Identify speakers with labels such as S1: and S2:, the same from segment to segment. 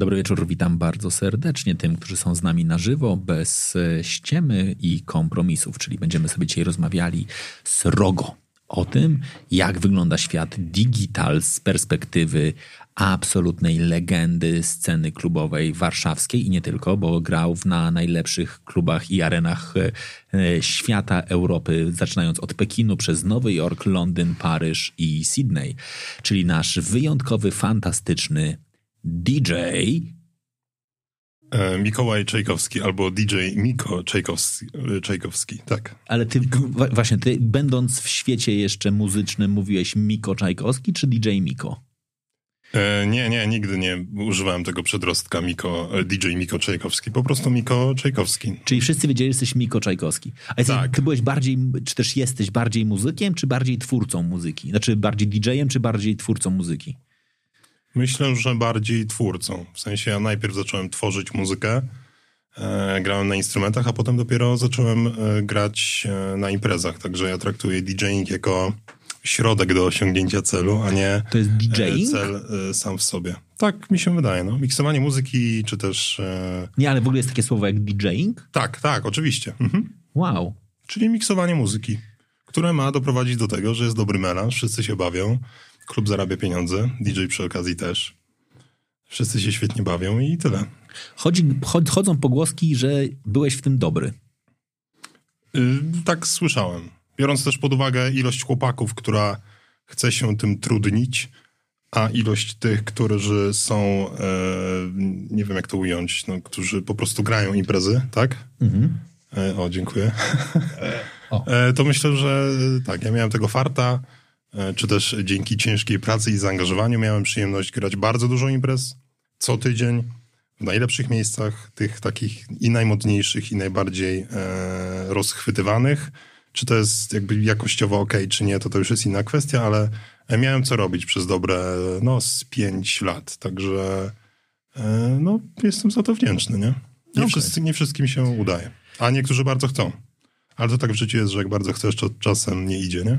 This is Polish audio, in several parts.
S1: Dobry wieczór, witam bardzo serdecznie tym, którzy są z nami na żywo, bez e, ściemy i kompromisów, czyli będziemy sobie dzisiaj rozmawiali srogo o tym, jak wygląda świat digital z perspektywy absolutnej legendy sceny klubowej warszawskiej i nie tylko, bo grał na najlepszych klubach i arenach e, e, świata, Europy, zaczynając od Pekinu przez Nowy Jork, Londyn, Paryż i Sydney, czyli nasz wyjątkowy, fantastyczny DJ.
S2: E, Mikołaj Czajkowski albo DJ Miko Czajkowski, e, Czajkowski, tak.
S1: Ale ty, wa- właśnie, ty będąc w świecie jeszcze muzycznym mówiłeś Miko Czajkowski czy DJ Miko?
S2: E, nie, nie, nigdy nie używałem tego przedrostka Miko, e, DJ Miko Czajkowski, po prostu Miko Czajkowski.
S1: Czyli wszyscy wiedzieli, że jesteś Miko Czajkowski. A jesteś,
S2: Tak.
S1: ty byłeś bardziej, czy też jesteś bardziej muzykiem, czy bardziej twórcą muzyki? Znaczy bardziej DJ-em, czy bardziej twórcą muzyki?
S2: Myślę, że bardziej twórcą. W sensie ja najpierw zacząłem tworzyć muzykę, e, grałem na instrumentach, a potem dopiero zacząłem e, grać e, na imprezach. Także ja traktuję DJing jako środek do osiągnięcia celu, a nie
S1: To jest
S2: e,
S1: DJing?
S2: cel e, sam w sobie. Tak mi się wydaje. No. Miksowanie muzyki, czy też... E,
S1: Nie, ale w ogóle jest takie słowo jak DJing?
S2: tak, tak, oczywiście. Mhm.
S1: Wow.
S2: Czyli miksowanie muzyki, które ma doprowadzić do tego, że jest dobry melanż, wszyscy się bawią, klub zarabia pieniądze, DJ przy okazji też. Wszyscy się świetnie bawią i tyle.
S1: Chodzi, chod, chodzą pogłoski, że byłeś w tym dobry.
S2: Yy, tak słyszałem. Biorąc też pod uwagę ilość chłopaków, która chce się tym trudnić, a ilość tych, którzy są, e, nie wiem jak to ująć, no, którzy po prostu grają imprezy, tak? E, o, dziękuję.
S1: O.
S2: E, to myślę, że tak, ja miałem tego farta, czy też dzięki ciężkiej pracy i zaangażowaniu miałem przyjemność grać bardzo dużo imprez co tydzień w najlepszych miejscach, tych takich i najmodniejszych, i najbardziej e, rozchwytywanych. Czy to jest jakby jakościowo ok, czy nie, to to już jest inna kwestia, ale e, miałem co robić przez dobre, no, z pięć lat, także e, no, jestem za to wdzięczny, nie? Nie,
S1: Okej.
S2: wszyscy, nie wszystkim się udaje, a niektórzy bardzo chcą. Ale to tak w życiu jest, że jak bardzo chcesz, to czasem nie idzie, nie?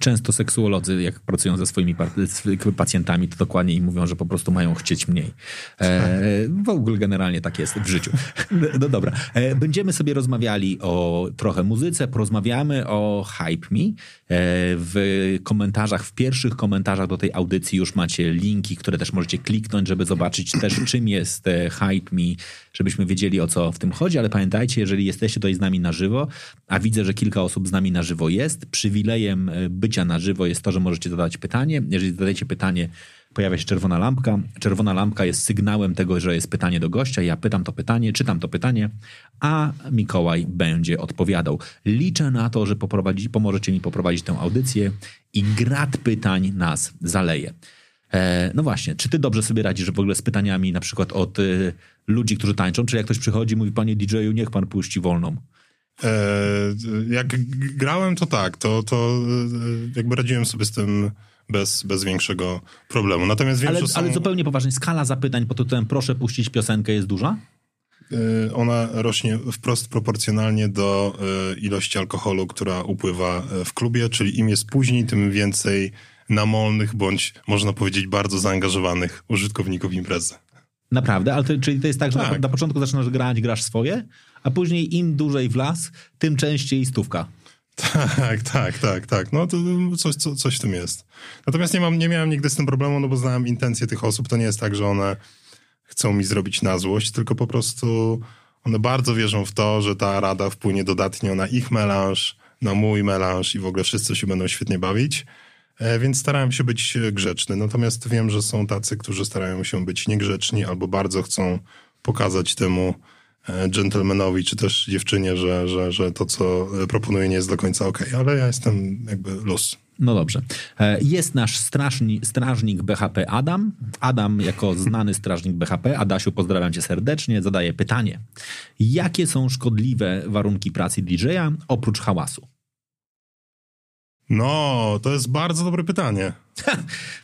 S1: Często seksuolodzy, jak pracują ze swoimi pacjentami, to dokładnie im mówią, że po prostu mają chcieć mniej. E, w ogóle generalnie tak jest w życiu. No dobra. E, będziemy sobie rozmawiali o trochę muzyce, porozmawiamy o Hype Me. E, w komentarzach, w pierwszych komentarzach do tej audycji już macie linki, które też możecie kliknąć, żeby zobaczyć też czym jest e, Hype Me, żebyśmy wiedzieli o co w tym chodzi, ale pamiętajcie, jeżeli jesteście tutaj z nami na żywo, a widzę, że kilka osób z nami na żywo jest, przywilejem e, bycia na żywo jest to, że możecie zadać pytanie. Jeżeli zadajecie pytanie, pojawia się czerwona lampka. Czerwona lampka jest sygnałem tego, że jest pytanie do gościa. Ja pytam to pytanie, czytam to pytanie, a Mikołaj będzie odpowiadał. Liczę na to, że poprowadzi, pomożecie mi poprowadzić tę audycję i grat pytań nas zaleje. E, no właśnie, czy ty dobrze sobie radzisz w ogóle z pytaniami na przykład od y, ludzi, którzy tańczą? Czy jak ktoś przychodzi i mówi, panie DJ-u, niech pan puści wolną.
S2: E, jak grałem, to tak, to, to e, jakby radziłem sobie z tym bez, bez większego problemu. Natomiast wiem,
S1: Ale,
S2: że są,
S1: ale zupełnie poważnie, skala zapytań pod tytułem proszę puścić piosenkę jest duża?
S2: e, ona rośnie wprost proporcjonalnie do ilości alkoholu, która upływa w klubie, czyli im jest później, tym więcej namolnych, bądź można powiedzieć bardzo zaangażowanych użytkowników imprezy.
S1: Naprawdę, ale to, czyli to jest tak, że na,
S2: Tak.
S1: na początku zaczynasz grać, grasz swoje, a później im dłużej w las, tym częściej stówka.
S2: Tak, tak, tak, tak. No to coś, co, coś w tym jest. Natomiast nie, mam, nie miałem nigdy z tym problemu, no bo znałem intencje tych osób. To nie jest tak, że one chcą mi zrobić na złość, tylko po prostu one bardzo wierzą w to, że ta rada wpłynie dodatnio na ich melanż, na mój melanż i w ogóle wszyscy się będą świetnie bawić. E, Więc starałem się być e, grzeczny. Natomiast wiem, że są tacy, którzy starają się być niegrzeczni albo bardzo chcą pokazać temu e, gentlemanowi, czy też dziewczynie, że, że, że to, co proponuję, nie jest do końca ok, ale ja jestem jakby luz.
S1: No dobrze. E, jest nasz strażni, strażnik BHP Adam. Adam, jako znany strażnik BHP, Adasiu, pozdrawiam cię serdecznie, zadaje pytanie. Jakie są szkodliwe warunki pracy DJ-a oprócz hałasu?
S2: No, to jest bardzo dobre pytanie.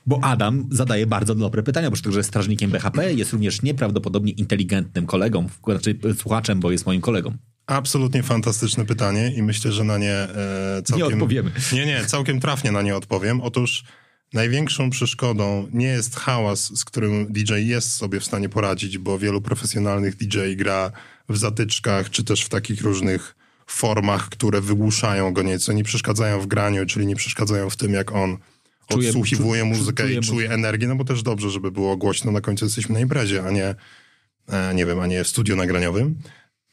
S1: Bo Adam zadaje bardzo dobre pytania, bo że jest strażnikiem BHP, jest również nieprawdopodobnie inteligentnym kolegą, znaczy słuchaczem, bo jest moim kolegą.
S2: Absolutnie fantastyczne pytanie i myślę, że na nie e, całkiem...
S1: Nie odpowiemy.
S2: Nie, nie, całkiem trafnie na nie odpowiem. Otóż największą przeszkodą nie jest hałas, z którym DJ jest sobie w stanie poradzić, bo wielu profesjonalnych DJ gra w zatyczkach, czy też w takich różnych formach, które wygłuszają go nieco, nie przeszkadzają w graniu, czyli nie przeszkadzają w tym, jak on czuje, odsłuchiwuje muzykę czuje, i czuje energię, no bo też dobrze, żeby było głośno, na końcu jesteśmy na imprezie, a nie, e, nie wiem, a nie w studiu nagraniowym.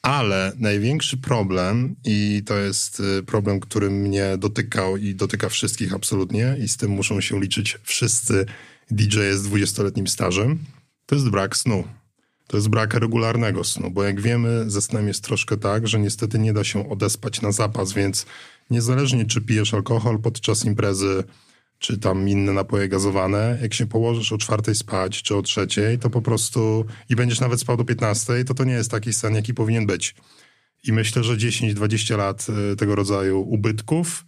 S2: Ale największy problem, i to jest y, problem, który mnie dotykał i dotyka wszystkich absolutnie, i z tym muszą się liczyć wszyscy DJ z 20-letnim stażem, to jest brak snu. To jest brak regularnego snu, bo jak wiemy, ze snem jest troszkę tak, że niestety nie da się odespać na zapas, więc niezależnie czy pijesz alkohol podczas imprezy, czy tam inne napoje gazowane, jak się położysz o czwartej spać, czy o trzeciej, to po prostu i będziesz nawet spał do piętnastej, to to nie jest taki sen, jaki powinien być. I myślę, że 10-20 lat y, tego rodzaju ubytków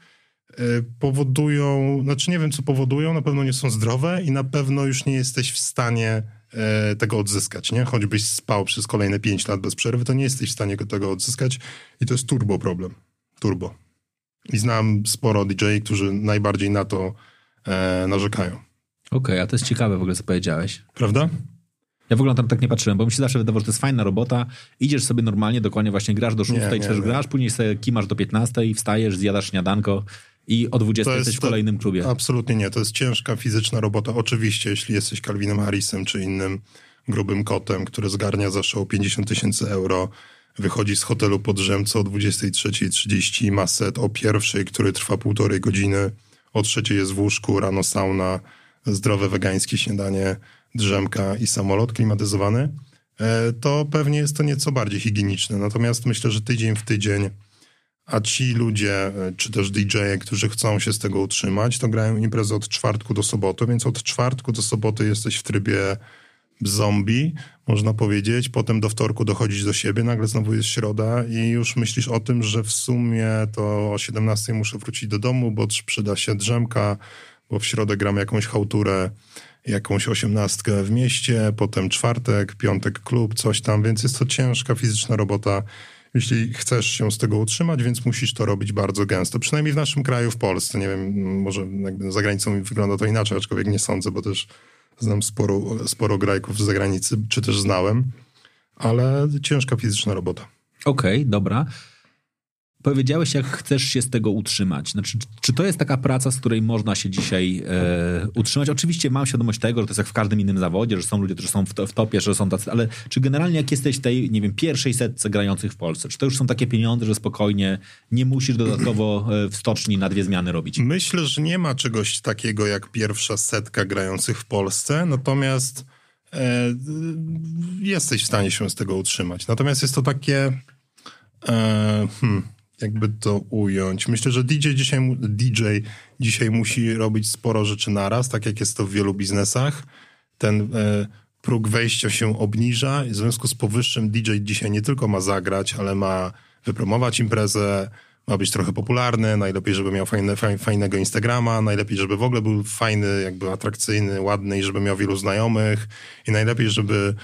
S2: powodują, znaczy nie wiem, co powodują, na pewno nie są zdrowe i na pewno już nie jesteś w stanie y, tego odzyskać, nie? Choćbyś spał przez kolejne 5 lat bez przerwy, to nie jesteś w stanie tego odzyskać i to jest turbo problem. Turbo. I znam sporo DJ, którzy najbardziej na to e, narzekają. Okej,
S1: okay, a to jest ciekawe w ogóle, co powiedziałeś.
S2: Prawda?
S1: Ja w ogóle tam tak nie patrzyłem, bo mi się zawsze wydawało, że to jest fajna robota. Idziesz sobie normalnie, dokładnie właśnie grasz do 6, też grasz, później sobie kimasz do 15, wstajesz, zjadasz śniadanko i o 20 jesteś w kolejnym klubie.
S2: Absolutnie nie, to jest ciężka fizyczna robota. Oczywiście, jeśli jesteś Calvinem Harrisem czy innym grubym kotem, który zgarnia zawsze o 50 tysięcy euro, wychodzi z hotelu pod Rzemco o 23.30, ma set o pierwszej, który trwa półtorej godziny, o trzeciej jest w łóżku, rano sauna, zdrowe wegańskie śniadanie, drzemka i samolot klimatyzowany, e, to pewnie jest to nieco bardziej higieniczne. Natomiast myślę, że tydzień w tydzień, a ci ludzie, e, czy też DJ-e, którzy chcą się z tego utrzymać, to grają imprezę od czwartku do soboty, więc od czwartku do soboty jesteś w trybie zombie, można powiedzieć. Potem do wtorku dochodzisz do siebie, nagle znowu jest środa i już myślisz o tym, że w sumie to o 17 muszę wrócić do domu, bo przyda się drzemka, bo w środę gram jakąś hałturę, jakąś osiemnastkę w mieście, potem czwartek, piątek klub, coś tam, więc jest to ciężka fizyczna robota, jeśli chcesz się z tego utrzymać, więc musisz to robić bardzo gęsto. Przynajmniej w naszym kraju, w Polsce. Nie wiem, może za granicą wygląda to inaczej, aczkolwiek nie sądzę, bo też Znam sporo, sporo grajków z zagranicy, czy też znałem, ale ciężka fizyczna robota.
S1: Okej, okay, dobra. Powiedziałeś, jak chcesz się z tego utrzymać. Znaczy, czy to jest taka praca, z której można się dzisiaj e, utrzymać? Oczywiście mam świadomość tego, że to jest jak w każdym innym zawodzie, że są ludzie, którzy są w, to, w topie, że są tacy, ale czy generalnie jak jesteś tej, nie wiem, pierwszej setce grających w Polsce, czy to już są takie pieniądze, że spokojnie nie musisz dodatkowo e, w stoczni na dwie zmiany robić?
S2: Myślę, że nie ma czegoś takiego jak pierwsza setka grających w Polsce, natomiast e, jesteś w stanie się z tego utrzymać. Natomiast jest to takie... E, hmm, jakby to ująć. Myślę, że DJ dzisiaj, DJ dzisiaj musi robić sporo rzeczy naraz, tak jak jest to w wielu biznesach. Ten e, próg wejścia się obniża i w związku z powyższym DJ dzisiaj nie tylko ma zagrać, ale ma wypromować imprezę, ma być trochę popularny, najlepiej, żeby miał fajne, fajnego Instagrama, najlepiej, żeby w ogóle był fajny, jakby atrakcyjny, ładny i żeby miał wielu znajomych i najlepiej, żeby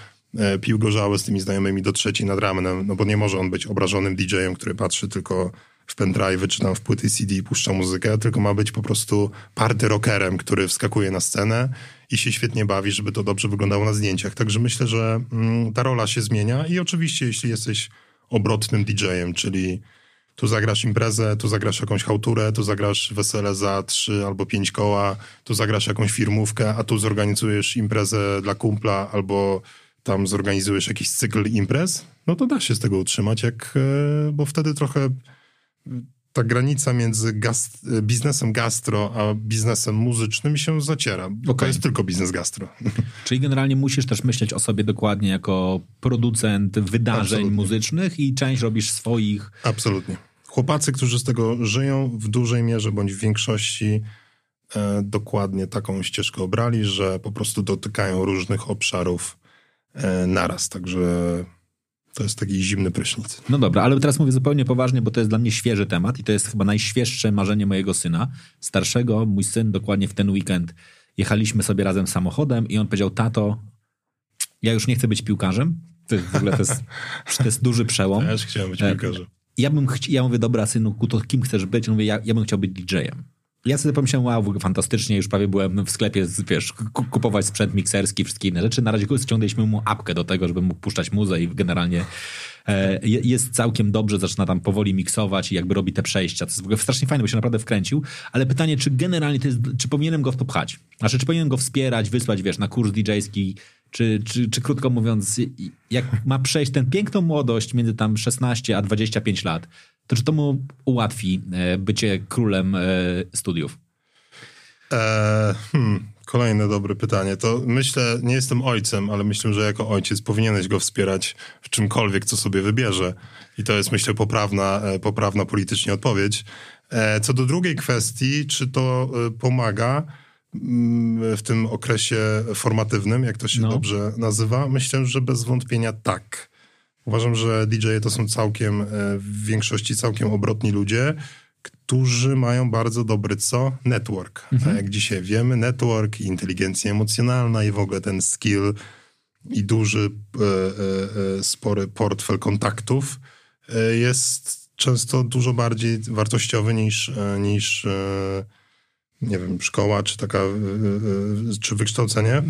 S2: pił gorzałe z tymi znajomymi do trzeciej nad ranem, no bo nie może on być obrażonym DJ-em, który patrzy tylko w pendrive czy tam w płyty CD i puszcza muzykę, tylko ma być po prostu party rockerem, który wskakuje na scenę i się świetnie bawi, żeby to dobrze wyglądało na zdjęciach. Także myślę, że mm, ta rola się zmienia i oczywiście jeśli jesteś obrotnym DJ-em, czyli tu zagrasz imprezę, tu zagrasz jakąś hałturę, tu zagrasz wesele za trzy albo pięć koła, tu zagrasz jakąś firmówkę, a tu zorganizujesz imprezę dla kumpla albo tam zorganizujesz jakiś cykl imprez, no to da się z tego utrzymać, jak, e, bo wtedy trochę ta granica między gast- biznesem gastro a biznesem muzycznym się zaciera. Bo To
S1: Okej.
S2: jest tylko biznes gastro.
S1: Czyli generalnie musisz też myśleć o sobie dokładnie jako producent wydarzeń
S2: Absolutnie.
S1: muzycznych i część robisz swoich.
S2: Absolutnie. Chłopacy, którzy z tego żyją, w dużej mierze bądź w większości e, dokładnie taką ścieżkę obrali, że po prostu dotykają różnych obszarów e, naraz. Także to jest taki zimny prysznic.
S1: No dobra, ale teraz mówię zupełnie poważnie, bo to jest dla mnie świeży temat i to jest chyba najświeższe marzenie mojego syna, starszego. Mój syn dokładnie w ten weekend jechaliśmy sobie razem samochodem i on powiedział, tato, ja już nie chcę być piłkarzem. To w ogóle to jest, to jest duży przełom.
S2: Ja też chciałem być
S1: E,
S2: piłkarzem.
S1: ja bym chci- ja mówię, dobra synu, to kim chcesz być? On mówi, ja, ja bym chciał być DJ-em. Ja sobie pomyślałem, wow, w ogóle fantastycznie, już prawie byłem w sklepie, z- wiesz, ku- kupować sprzęt mikserski, wszystkie inne rzeczy. Na razie ściągnęliśmy mu apkę do tego, żeby mógł puszczać muzę i generalnie e, je- jest całkiem dobrze, zaczyna tam powoli miksować i jakby robi te przejścia. To jest w ogóle strasznie fajne, bo się naprawdę wkręcił. Ale pytanie, czy generalnie jest, czy powinienem go w to pchać? Znaczy, czy powinienem go wspierać, wysłać, wiesz, na kurs DJ-ski, czy, czy, czy krótko mówiąc, jak ma przejść tę piękną młodość między tam 16 a 25 lat, to czy to mu ułatwi e, bycie królem e, studiów?
S2: E, hmm, kolejne dobre pytanie. To myślę, nie jestem ojcem, ale myślę, że jako ojciec powinieneś go wspierać w czymkolwiek, co sobie wybierze. I to jest, myślę, poprawna, e, poprawna politycznie odpowiedź. Co do drugiej kwestii, czy to pomaga mm, w tym okresie formatywnym, jak to się
S1: No.
S2: dobrze nazywa? Myślę, że bez wątpienia tak. Uważam, że DJ to są całkiem, e, w większości całkiem obrotni ludzie, którzy mają bardzo dobry co? Network. A jak dzisiaj wiemy, network, inteligencja emocjonalna i w ogóle ten skill i duży, e, e, e, spory portfel kontaktów e, jest często dużo bardziej wartościowy niż, niż e, nie wiem, szkoła, czy taka, e, e, czy wykształcenie.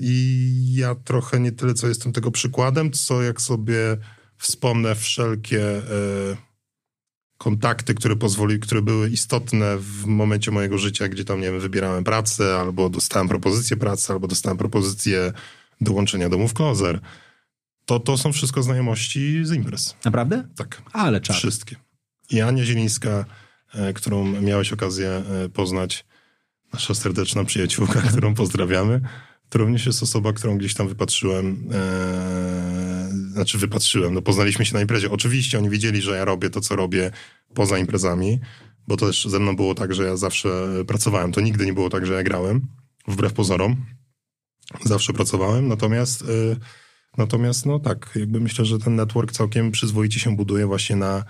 S2: I ja trochę nie tyle, co jestem tego przykładem, co jak sobie wspomnę wszelkie kontakty, które pozwoli, które były istotne w momencie mojego życia, gdzie tam, nie wiem, wybierałem pracę, albo dostałem propozycję pracy, albo dostałem propozycję dołączenia do Move Closer. To, to są wszystko znajomości z imprez.
S1: Naprawdę?
S2: Tak.
S1: Ale czas.
S2: Wszystkie. I Ania Zielińska, którą miałeś okazję e, poznać, nasza serdeczna przyjaciółka, którą pozdrawiamy, to również jest osoba, którą gdzieś tam wypatrzyłem. E, znaczy wypatrzyłem, no poznaliśmy się na imprezie. Oczywiście oni wiedzieli, że ja robię to, co robię poza imprezami, bo to też ze mną było tak, że ja zawsze pracowałem. To nigdy nie było tak, że ja grałem, wbrew pozorom. Zawsze pracowałem, natomiast... E, Natomiast, no tak, jakby myślę, że ten network całkiem przyzwoicie się buduje właśnie na,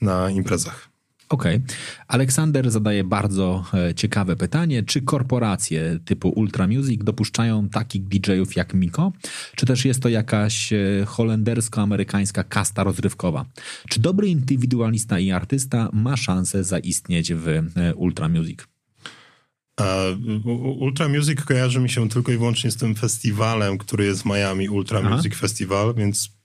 S2: na imprezach.
S1: Okej. Aleksander zadaje bardzo e, ciekawe pytanie. Czy korporacje typu Ultra Music dopuszczają takich DJ-ów jak Miko? Czy też jest to jakaś e, holendersko-amerykańska kasta rozrywkowa? Czy dobry indywidualista i artysta ma szansę zaistnieć w e, Ultra Music?
S2: Ultra Music kojarzy mi się tylko i wyłącznie z tym festiwalem, który jest w Miami, Ultra
S1: Aha.
S2: Music Festival, więc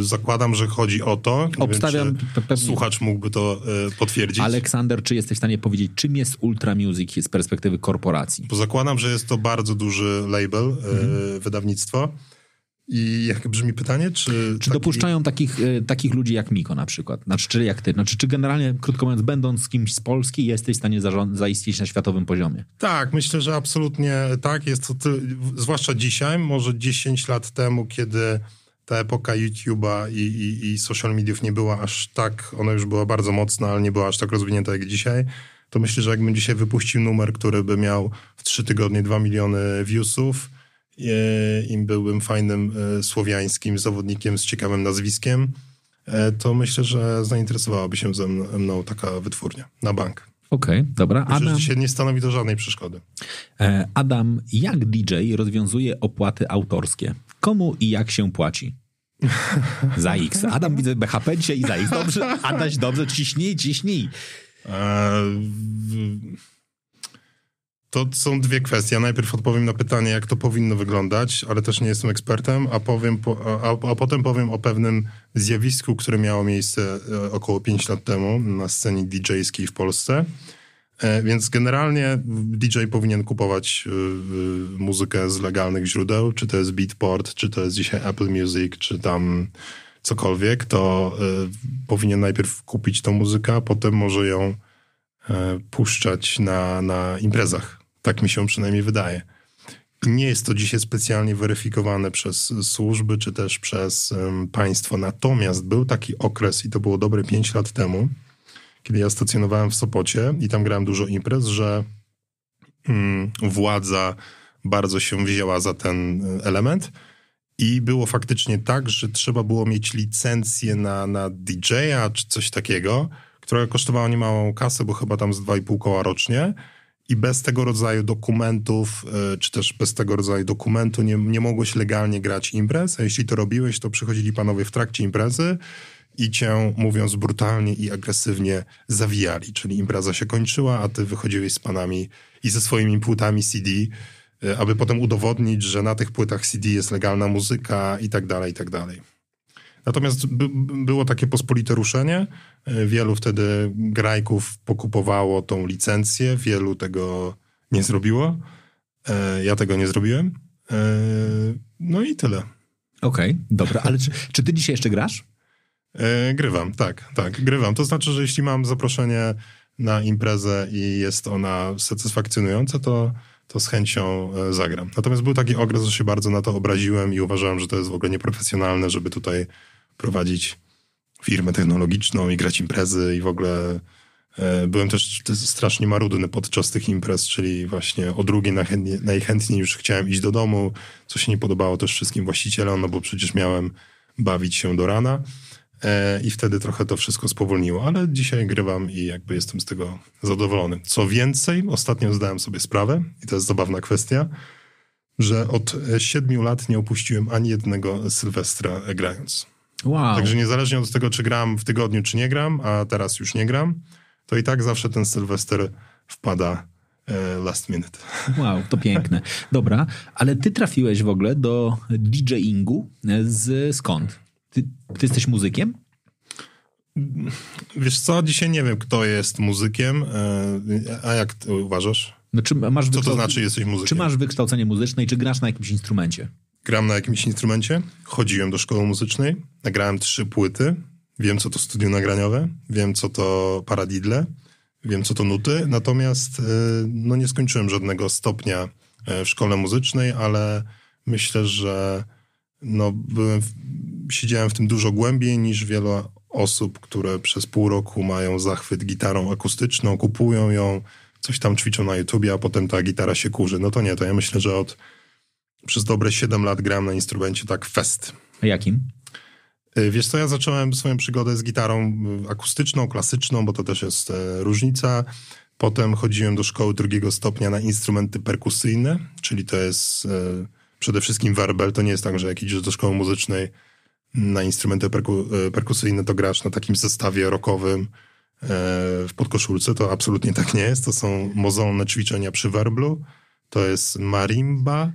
S2: zakładam, że chodzi o to. Nie
S1: Obstawiam
S2: wiem,
S1: pewnie-
S2: Słuchacz mógłby to e, potwierdzić.
S1: Aleksander, czy jesteś w stanie powiedzieć, czym jest Ultra Music z perspektywy korporacji?
S2: Bo zakładam, że jest to bardzo duży label,
S1: Mhm.
S2: e, wydawnictwo. I jak brzmi pytanie, czy...
S1: Czy dopuszczają takich, takich ludzi jak Miko na przykład? Znaczy, czy jak ty? Znaczy, czy generalnie, krótko mówiąc, będąc kimś z Polski, jesteś w stanie zarząd- zaistnieć na światowym poziomie?
S2: Tak, myślę, że absolutnie tak. Jest to, ty, zwłaszcza dzisiaj, może 10 lat temu, kiedy ta epoka YouTube'a i, i, i social mediów nie była aż tak, ona już była bardzo mocna, ale nie była aż tak rozwinięta jak dzisiaj, to myślę, że jakbym dzisiaj wypuścił numer, który by miał w 3 tygodnie 2 miliony viewsów e, i byłbym fajnym e, słowiańskim zawodnikiem z ciekawym nazwiskiem, e, to myślę, że zainteresowałaby się ze mną, taka wytwórnia na bank.
S1: Okej, dobra.
S2: Myślę,
S1: Adam,
S2: dzisiaj nie stanowi to żadnej przeszkody.
S1: Adam, jak DJ rozwiązuje opłaty autorskie? Komu i jak się płaci? Za X. Adam widzę BHP dzisiaj i za X. Dobrze, Adaś, dobrze, ciśnij, ciśnij.
S2: E, w- To są dwie kwestie. Ja najpierw odpowiem na pytanie, jak to powinno wyglądać, ale też nie jestem ekspertem, a, powiem po, a, a potem powiem o pewnym zjawisku, które miało miejsce e, około 5 lat temu na scenie DJ-skiej w Polsce. E, Więc generalnie DJ powinien kupować y, y, muzykę z legalnych źródeł, czy to jest Beatport, czy to jest dzisiaj Apple Music, czy tam, cokolwiek, to powinien najpierw kupić tą muzykę, a potem może ją puszczać na, na imprezach. Tak mi się przynajmniej wydaje. Nie jest to dzisiaj specjalnie weryfikowane przez służby czy też przez um, państwo. Natomiast był taki okres, i to było dobre 5 lat temu, kiedy ja stacjonowałem w Sopocie i tam grałem dużo imprez, że um, władza bardzo się wzięła za ten e, element. I było faktycznie tak, że trzeba było mieć licencję na, na DJ-a czy coś takiego, która kosztowała niemałą kasę, bo chyba tam z 2,5 koła rocznie i bez tego rodzaju dokumentów, e, czy też bez tego rodzaju dokumentu nie, nie mogłeś legalnie grać imprez, a jeśli to robiłeś, to przychodzili panowie w trakcie imprezy i cię, mówiąc brutalnie i agresywnie, zawijali. Czyli impreza się kończyła, a ty wychodziłeś z panami i ze swoimi płytami CD, e, aby potem udowodnić, że na tych płytach CD jest legalna muzyka i tak dalej, i tak dalej. Natomiast by, było takie pospolite ruszenie. E, wielu wtedy grajków pokupowało tą licencję, wielu tego nie zrobiło. E, ja tego nie zrobiłem. No i tyle.
S1: Okej, okay, dobra, ale czy, czy ty dzisiaj jeszcze grasz?
S2: Grywam, tak, tak, grywam. To znaczy, że jeśli mam zaproszenie na imprezę i jest ona satysfakcjonująca, to, to z chęcią zagram. Natomiast był taki okres, że się bardzo na to obraziłem i uważałem, że to jest w ogóle nieprofesjonalne, żeby tutaj prowadzić firmę technologiczną i grać imprezy i w ogóle e, byłem też strasznie marudny podczas tych imprez, czyli właśnie o drugiej najchętniej już chciałem iść do domu, co się nie podobało też wszystkim właścicielom, no bo przecież miałem bawić się do rana e, i wtedy trochę to wszystko spowolniło, ale dzisiaj grywam i jakby jestem z tego zadowolony. Co więcej, ostatnio zdałem sobie sprawę i to jest zabawna kwestia, że od siedmiu lat nie opuściłem ani jednego Sylwestra grając.
S1: Wow.
S2: Także niezależnie od tego, czy gram w tygodniu, czy nie gram, a teraz już nie gram, to i tak zawsze ten Sylwester wpada e, last minute.
S1: Wow, to piękne. Dobra, ale ty trafiłeś w ogóle do DJingu z skąd? Ty, ty jesteś muzykiem?
S2: Wiesz co, dzisiaj nie wiem, kto jest muzykiem, e, a jak uważasz?
S1: No, czy masz
S2: Co to znaczy jesteś muzykiem?
S1: Czy masz wykształcenie muzyczne i czy grasz na jakimś instrumencie?
S2: gram na jakimś instrumencie, chodziłem do szkoły muzycznej, nagrałem trzy płyty, wiem co to studio nagraniowe, wiem co to paradidle, wiem co to nuty, natomiast y, no nie skończyłem żadnego stopnia e, w szkole muzycznej, ale myślę, że no byłem, siedziałem w tym dużo głębiej niż wiele osób, które przez pół roku mają zachwyt gitarą akustyczną, kupują ją, coś tam ćwiczą na YouTubie, a potem ta gitara się kurzy. No to nie, to ja myślę, że od przez dobre 7 lat grałem na instrumencie tak fest.
S1: A jakim?
S2: Y, wiesz co, ja zacząłem swoją przygodę z gitarą y, akustyczną, klasyczną, bo to też jest e, różnica. Potem chodziłem do szkoły drugiego stopnia na instrumenty perkusyjne, czyli to jest e, przede wszystkim werbel. To nie jest tak, że jak idziesz do szkoły muzycznej na instrumenty perku, e, perkusyjne, to grasz na takim zestawie rockowym w podkoszulce. To absolutnie tak nie jest. To są mozolne ćwiczenia przy werblu. To jest marimba,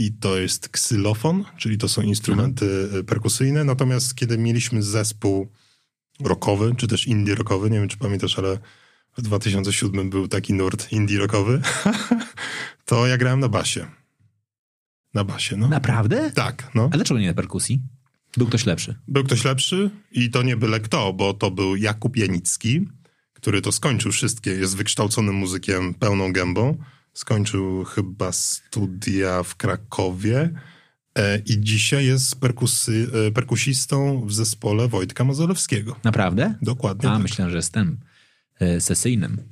S2: i to jest ksylofon, czyli to są instrumenty Aha. perkusyjne. Natomiast kiedy mieliśmy zespół rockowy, czy też indie rockowy, nie wiem czy pamiętasz, ale w 2007 był taki nurt indie rockowy, to ja grałem na basie. Na basie, no.
S1: Naprawdę?
S2: Tak, no.
S1: Ale dlaczego nie na perkusji? Był ktoś lepszy?
S2: Był ktoś lepszy i to nie byle kto, bo to był Jakub Janicki, który to skończył wszystkie, jest wykształconym muzykiem pełną gębą skończył chyba studia w Krakowie e, i dzisiaj jest perkusy, e, perkusistą w zespole Wojtka Mazolewskiego.
S1: Naprawdę?
S2: Dokładnie.
S1: A,
S2: tak.
S1: myślę, że jestem e, sesyjnym.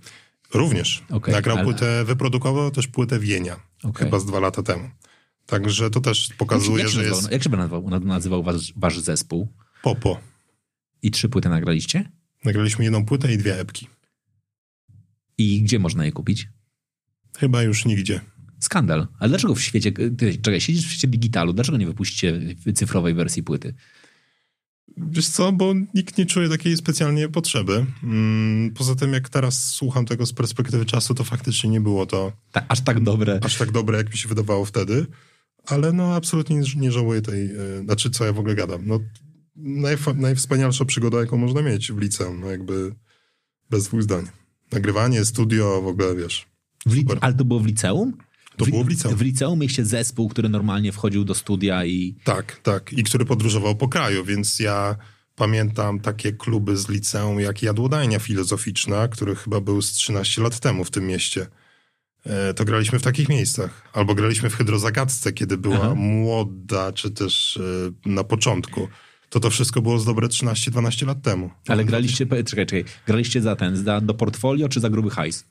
S2: Również. Okay, Nagrał ale... płytę, wyprodukował też płytę Wienia, okay. chyba z dwa lata temu. Także to też pokazuje, jak
S1: że
S2: nazywał, jest...
S1: Jak się nazywał, nazywał wasz, wasz zespół?
S2: Popo.
S1: I trzy płyty nagraliście?
S2: Nagraliśmy jedną płytę i dwie epki.
S1: I gdzie można je kupić?
S2: Chyba już nigdzie.
S1: Skandal. Ale dlaczego w świecie, ty, czekaj, siedzisz w świecie digitalu, dlaczego nie wypuścicie cyfrowej wersji płyty?
S2: Wiesz co, bo nikt nie czuje takiej specjalnie potrzeby. Mm, poza tym, jak teraz słucham tego z perspektywy czasu, to faktycznie nie było to...
S1: Ta, aż tak dobre.
S2: Aż tak dobre, jak mi się wydawało wtedy. Ale no, absolutnie nie, żałuję tej... Yy, znaczy, co ja w ogóle gadam. No, najwspanialsza przygoda, jaką można mieć w liceum. No jakby bez dwóch zdań. Nagrywanie, studio, w ogóle, wiesz...
S1: W li- ale to było w liceum?
S2: To było w liceum.
S1: W liceum mieliście zespół, który normalnie wchodził do studia i...
S2: Tak, tak. I który podróżował po kraju, więc ja pamiętam takie kluby z liceum jak Jadłodajnia Filozoficzna, który chyba był z 13 lat temu w tym mieście. E, To graliśmy w takich miejscach. Albo graliśmy w Hydrozagadce, kiedy była
S1: Aha.
S2: młoda, czy też e, na początku. To to wszystko było z dobre 13-12 lat temu.
S1: Ale graliście, czekaj, czekaj, graliście za ten, za, do portfolio czy za gruby hajs?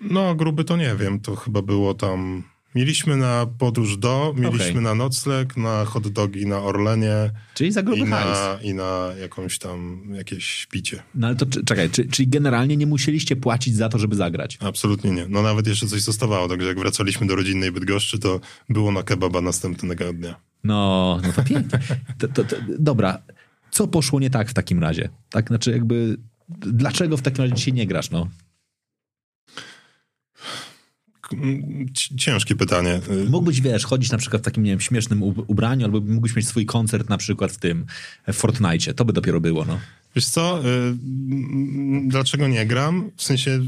S2: No, gruby to nie wiem, to chyba było tam... Mieliśmy na podróż do, mieliśmy
S1: Okej.
S2: na nocleg, na hot dogi na Orlenie
S1: Czyli za gruby
S2: i
S1: hajs.
S2: na, i na jakąś tam, jakieś picie.
S1: No ale to czekaj, czy, czyli generalnie nie musieliście płacić za to, żeby zagrać?
S2: Absolutnie nie. No nawet jeszcze coś zostawało, także jak wracaliśmy do rodzinnej Bydgoszczy, to było na kebaba następnego dnia.
S1: No, no to pięknie. To, to, to, dobra, co poszło nie tak w takim razie? Tak, znaczy jakby, dlaczego w takim razie dzisiaj nie grasz, no?
S2: Ciężkie pytanie.
S1: Mógłbyś, wiesz, chodzić na przykład w takim, nie wiem, śmiesznym ub- ubraniu, albo mógłbyś mieć swój koncert na przykład w tym, w Fortnite. To by dopiero było, no.
S2: Wiesz co, y, dlaczego nie gram? W sensie,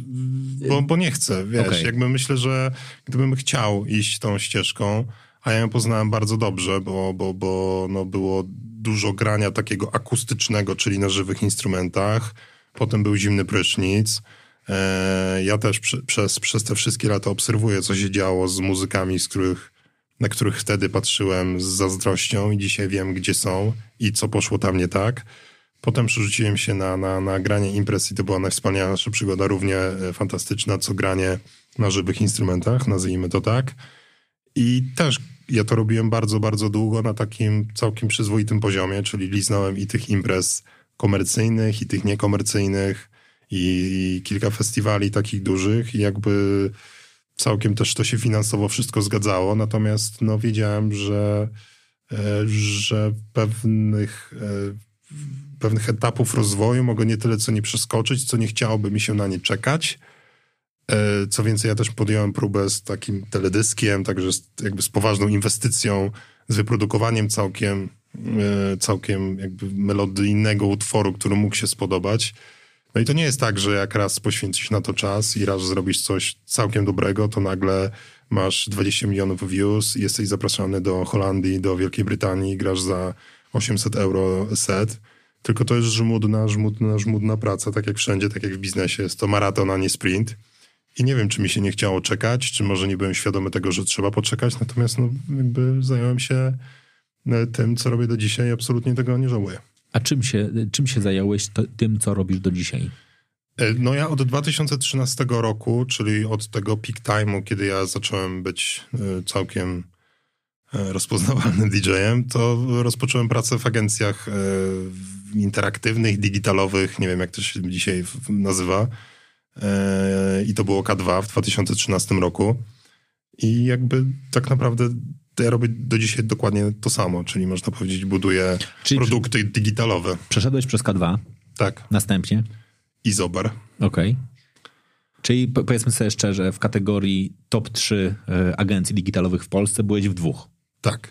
S2: bo, bo nie chcę, wiesz.
S1: Okej.
S2: Jakby myślę, że gdybym chciał iść tą ścieżką, a ja ją poznałem bardzo dobrze, bo, bo, bo no było dużo grania takiego akustycznego, czyli na żywych instrumentach. Potem był zimny prysznic. E, Ja też prze, przez, przez te wszystkie lata obserwuję, co się działo z muzykami, z których, na których wtedy patrzyłem z zazdrością i dzisiaj wiem, gdzie są i co poszło tam nie tak. Potem przerzuciłem się na, na, na granie imprez i to była najwspanialsza przygoda, równie e, fantastyczna, co granie na żywych instrumentach, nazwijmy to tak. I też ja to robiłem bardzo, bardzo długo na takim całkiem przyzwoitym poziomie, czyli liznąłem i tych imprez komercyjnych, i tych niekomercyjnych, i, kilka festiwali takich dużych, i jakby całkiem też to się finansowo wszystko zgadzało, natomiast no wiedziałem, że, e, że pewnych, e, pewnych etapów rozwoju mogę nie tyle co nie przeskoczyć, co nie chciałoby mi się na nie czekać. E, Co więcej, ja też podjąłem próbę z takim teledyskiem, także z, jakby z poważną inwestycją, z wyprodukowaniem całkiem, całkiem jakby melodyjnego utworu, który mógł się spodobać. No i to nie jest tak, że jak raz poświęcisz na to czas i raz zrobisz coś całkiem dobrego, to nagle masz 20 milionów views jesteś zapraszany do Holandii, do Wielkiej Brytanii grasz za 800 euro set. Tylko to jest żmudna, żmudna, żmudna praca, tak jak wszędzie, tak jak w biznesie. Jest to maraton, a nie sprint. I nie wiem, czy mi się nie chciało czekać, czy może nie byłem świadomy tego, że trzeba poczekać, natomiast no, jakby zająłem się e, tym, co robię do dzisiaj absolutnie tego nie żałuję.
S1: A czym się, czym się zająłeś to, tym, co robisz do dzisiaj?
S2: E, No ja od 2013 roku, czyli od tego peak time'u, kiedy ja zacząłem być e, całkiem e, rozpoznawalnym DJ-em, to rozpocząłem pracę w agencjach interaktywnych, digitalowych, nie wiem jak to się dzisiaj nazywa. I to było K2 w 2013 roku. I jakby tak naprawdę ja robię do dzisiaj dokładnie to samo, czyli można powiedzieć buduję
S1: Czyli-
S2: produkty digitalowe.
S1: Przeszedłeś przez K2,
S2: Tak,
S1: następnie,
S2: i Zobar.
S1: okej. Czyli po- powiedzmy sobie szczerze, w kategorii top 3 e, agencji digitalowych w Polsce byłeś w dwóch.
S2: Tak.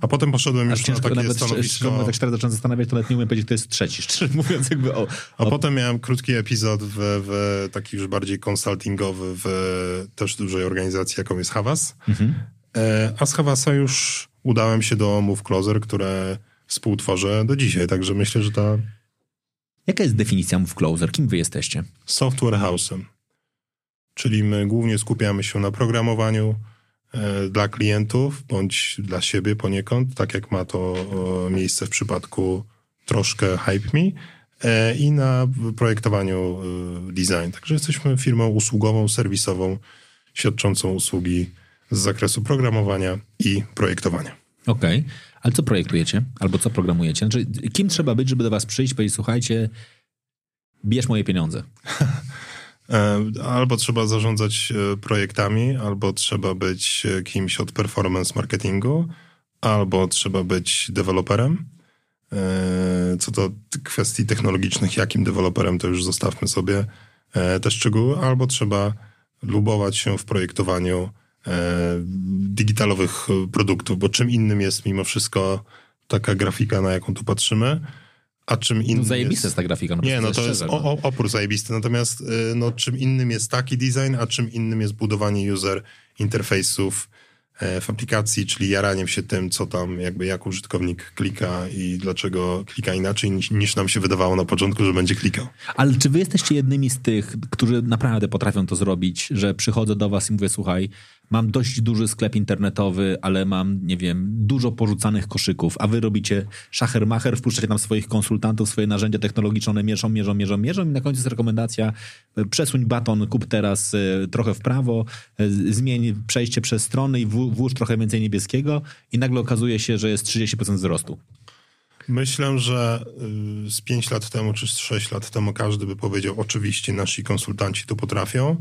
S2: A potem poszedłem
S1: Aż
S2: już na takie
S1: nawet, szczerze
S2: stanowisko.
S1: mówiąc, tak szczerze zacząłem zastanawiać, to nawet nie umiem powiedzieć, kto jest trzeci, szczerze mówiąc jakby o...
S2: A
S1: o
S2: potem miałem krótki epizod w, w taki już bardziej konsultingowy w też dużej organizacji, jaką jest Havas.
S1: Mhm.
S2: E, A z Havasa już udałem się do Move Closer, które współtworzę do dzisiaj. Także myślę, że ta
S1: Jaka jest definicja Move Closer? Kim wy jesteście?
S2: software house'em. Czyli my głównie skupiamy się na programowaniu e, dla klientów, bądź dla siebie poniekąd, tak jak ma to miejsce w przypadku troszkę Hype Me e, i na projektowaniu design. Także jesteśmy firmą usługową, serwisową, świadczącą usługi z zakresu programowania i projektowania.
S1: Okej, ale co projektujecie? Albo co programujecie? Znaczy, kim trzeba być, żeby do was przyjść i powiedzieć, słuchajcie, bierz moje pieniądze.
S2: E, Albo trzeba zarządzać e, projektami, albo trzeba być e, kimś od performance marketingu, albo trzeba być deweloperem. Co do kwestii technologicznych, jakim deweloperem, to już zostawmy sobie te szczegóły, albo trzeba lubować się w projektowaniu digitalowych e, produktów, bo czym innym jest mimo wszystko taka grafika, na jaką tu patrzymy, a czym innym
S1: No zajebista
S2: jest...
S1: ta grafika. No
S2: Nie, no to
S1: szczerze,
S2: jest
S1: no.
S2: o, opór zajebisty, natomiast y, no, czym innym jest taki design, a czym innym jest budowanie user interfejsów e, w aplikacji, czyli jaraniem się tym, co tam jakby jak użytkownik klika i dlaczego klika inaczej niż, niż nam się wydawało na początku, że będzie klikał.
S1: Ale czy wy jesteście jednymi z tych, którzy naprawdę potrafią to zrobić, że przychodzę do was i mówię, słuchaj, mam dość duży sklep internetowy, ale mam, nie wiem, dużo porzucanych koszyków, a wy robicie szachermacher, wpuszczacie tam swoich konsultantów, swoje narzędzia technologiczne, one mierzą, mierzą, mierzą, mierzą i na końcu jest rekomendacja, e, przesuń baton, kup teraz e, trochę w prawo, e, zmień przejście przez strony i włó- włóż trochę więcej niebieskiego i nagle okazuje się, że jest 30% wzrostu.
S2: Myślę, że y, z 5 lat temu czy z 6 lat temu każdy by powiedział, oczywiście nasi konsultanci to potrafią.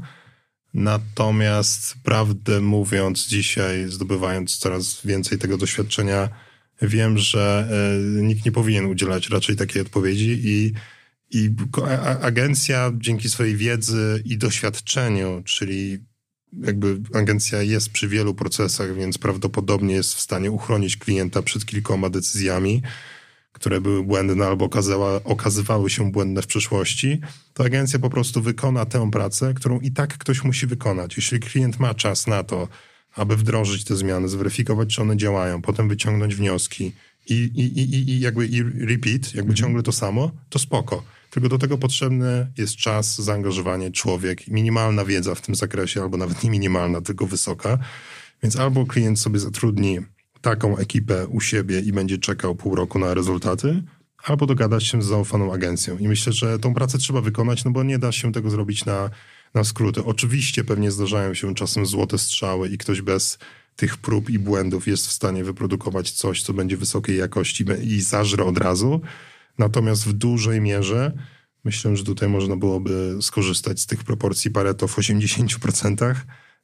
S2: Natomiast prawdę mówiąc, dzisiaj zdobywając coraz więcej tego doświadczenia, wiem, że y, nikt nie powinien udzielać raczej takiej odpowiedzi i, i agencja dzięki swojej wiedzy i doświadczeniu, czyli jakby agencja jest przy wielu procesach, więc prawdopodobnie jest w stanie uchronić klienta przed kilkoma decyzjami, które były błędne albo okazała, okazywały się błędne w przyszłości, to agencja po prostu wykona tę pracę, którą i tak ktoś musi wykonać. Jeśli klient ma czas na to, aby wdrożyć te zmiany, zweryfikować, czy one działają, potem wyciągnąć wnioski i, i, i, i jakby i repeat, jakby ciągle to samo, to spoko. Tylko do tego potrzebny jest czas, zaangażowanie, człowiek, minimalna wiedza w tym zakresie, albo nawet nie minimalna, tylko wysoka. Więc albo klient sobie zatrudni taką ekipę u siebie i będzie czekał pół roku na rezultaty, albo dogadać się z zaufaną agencją. I myślę, że tą pracę trzeba wykonać, no bo nie da się tego zrobić na, na skróty. Oczywiście pewnie zdarzają się czasem złote strzały i ktoś bez tych prób i błędów jest w stanie wyprodukować coś, co będzie wysokiej jakości i zażre od razu. Natomiast w dużej mierze myślę, że tutaj można byłoby skorzystać z tych proporcji Pareto w 80%.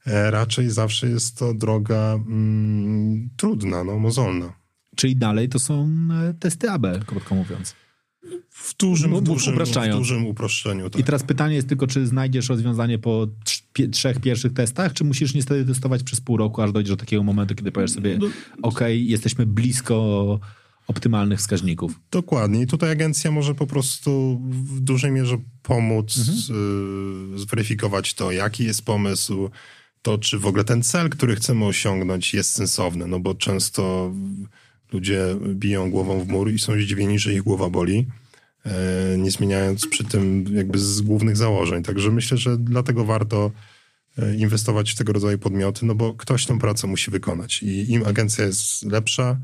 S2: E, Raczej zawsze jest to droga mm, trudna, no, mozolna.
S1: Czyli dalej to są e, testy AB, krótko mówiąc.
S2: W dużym,
S1: No,
S2: w dużym, w dużym uproszczeniu. Tak.
S1: I teraz pytanie jest tylko, czy znajdziesz rozwiązanie po trzech pierwszych testach, czy musisz niestety testować przez pół roku, aż dojdziesz do takiego momentu, kiedy powiesz sobie,
S2: No,
S1: okej, jesteśmy blisko optymalnych wskaźników.
S2: Dokładnie. I tutaj agencja może po prostu w dużej mierze pomóc
S1: Mhm.
S2: y, zweryfikować to, jaki jest pomysł, to czy w ogóle ten cel, który chcemy osiągnąć jest sensowny, no bo często ludzie biją głową w mur i są zdziwieni, że ich głowa boli, e, nie zmieniając przy tym jakby z głównych założeń. Także myślę, że dlatego warto e, inwestować w tego rodzaju podmioty, no bo ktoś tę pracę musi wykonać i im agencja jest lepsza,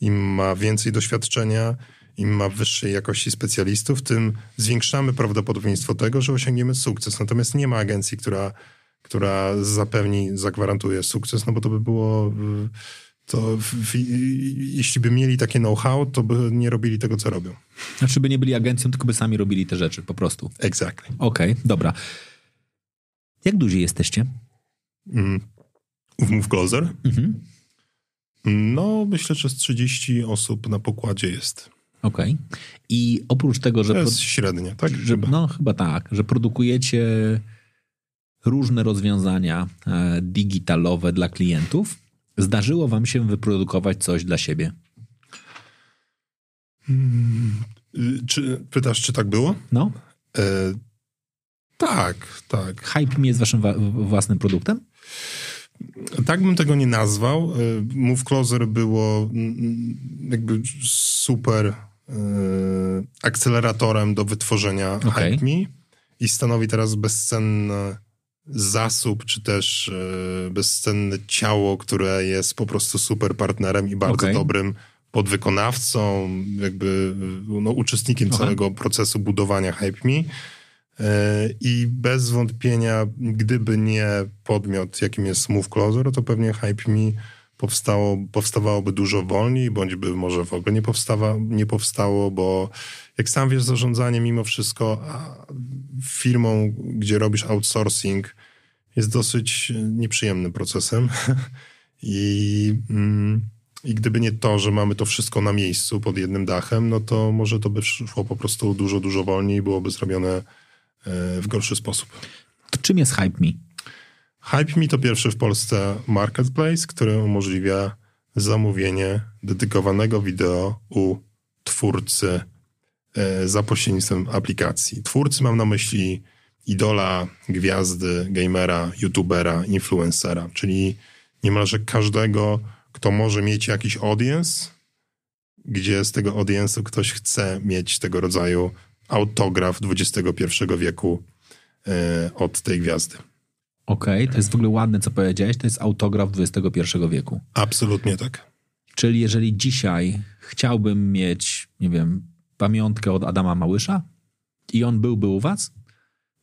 S2: im ma więcej doświadczenia, im ma wyższej jakości specjalistów, tym zwiększamy prawdopodobieństwo tego, że osiągniemy sukces. Natomiast nie ma agencji, która, która zapewni, zagwarantuje sukces, no bo to by było... y, To w, w, jeśli by mieli takie know-how, to by nie robili tego, co robią.
S1: Znaczy by nie byli agencją, tylko by sami robili te rzeczy, po prostu.
S2: Exactly.
S1: Okej, dobra. Jak duzi jesteście?
S2: Mm. W Move Closer?
S1: Mhm.
S2: No, myślę, że z 30 osób na pokładzie jest.
S1: Okej. I oprócz tego, że...
S2: To jest średnia, tak?
S1: że, no chyba tak, że produkujecie różne rozwiązania e, digitalowe dla klientów, zdarzyło wam się wyprodukować coś dla siebie?
S2: Y, Czy, pytasz, czy tak było?
S1: No,
S2: E, tak, tak.
S1: Hype Mi jest waszym wa- własnym produktem?
S2: Tak bym tego nie nazwał. Y, Move Closer było mm, jakby super y, akceleratorem do wytworzenia
S1: Okej.
S2: Hype Me i stanowi teraz bezcenny zasób, czy też y, bezcenne ciało, które jest po prostu super partnerem i bardzo
S1: Okej.
S2: dobrym podwykonawcą, jakby y, no, uczestnikiem
S1: Aha.
S2: całego procesu budowania Hype Me. E, I bez wątpienia, gdyby nie podmiot, jakim jest Move Closer, to pewnie Hype Me powstało, powstawałoby dużo wolniej, bądź by może w ogóle nie, powstawa, nie powstało, bo jak sam wiesz, zarządzanie mimo wszystko firmą, gdzie robisz outsourcing, jest dosyć nieprzyjemnym procesem. I, mm, I gdyby nie to, że mamy to wszystko na miejscu pod jednym dachem, no to może to by szło po prostu dużo, dużo wolniej i byłoby zrobione e, w gorszy sposób.
S1: To czym jest Hype Me?
S2: Hype Me to pierwszy w Polsce marketplace, który umożliwia zamówienie dedykowanego wideo u twórcy e, za pośrednictwem aplikacji. Twórcy mam na myśli idola, gwiazdy, gamera, youtubera, influencera, czyli niemalże każdego, kto może mieć jakiś audience, gdzie z tego audience'u ktoś chce mieć tego rodzaju autograf XXI wieku e, od tej gwiazdy.
S1: Okej, okay, to jest w ogóle ładne, co powiedziałeś. To jest autograf XXI wieku.
S2: Absolutnie tak.
S1: Czyli jeżeli dzisiaj chciałbym mieć, nie wiem, pamiątkę od Adama Małysza i on byłby u was,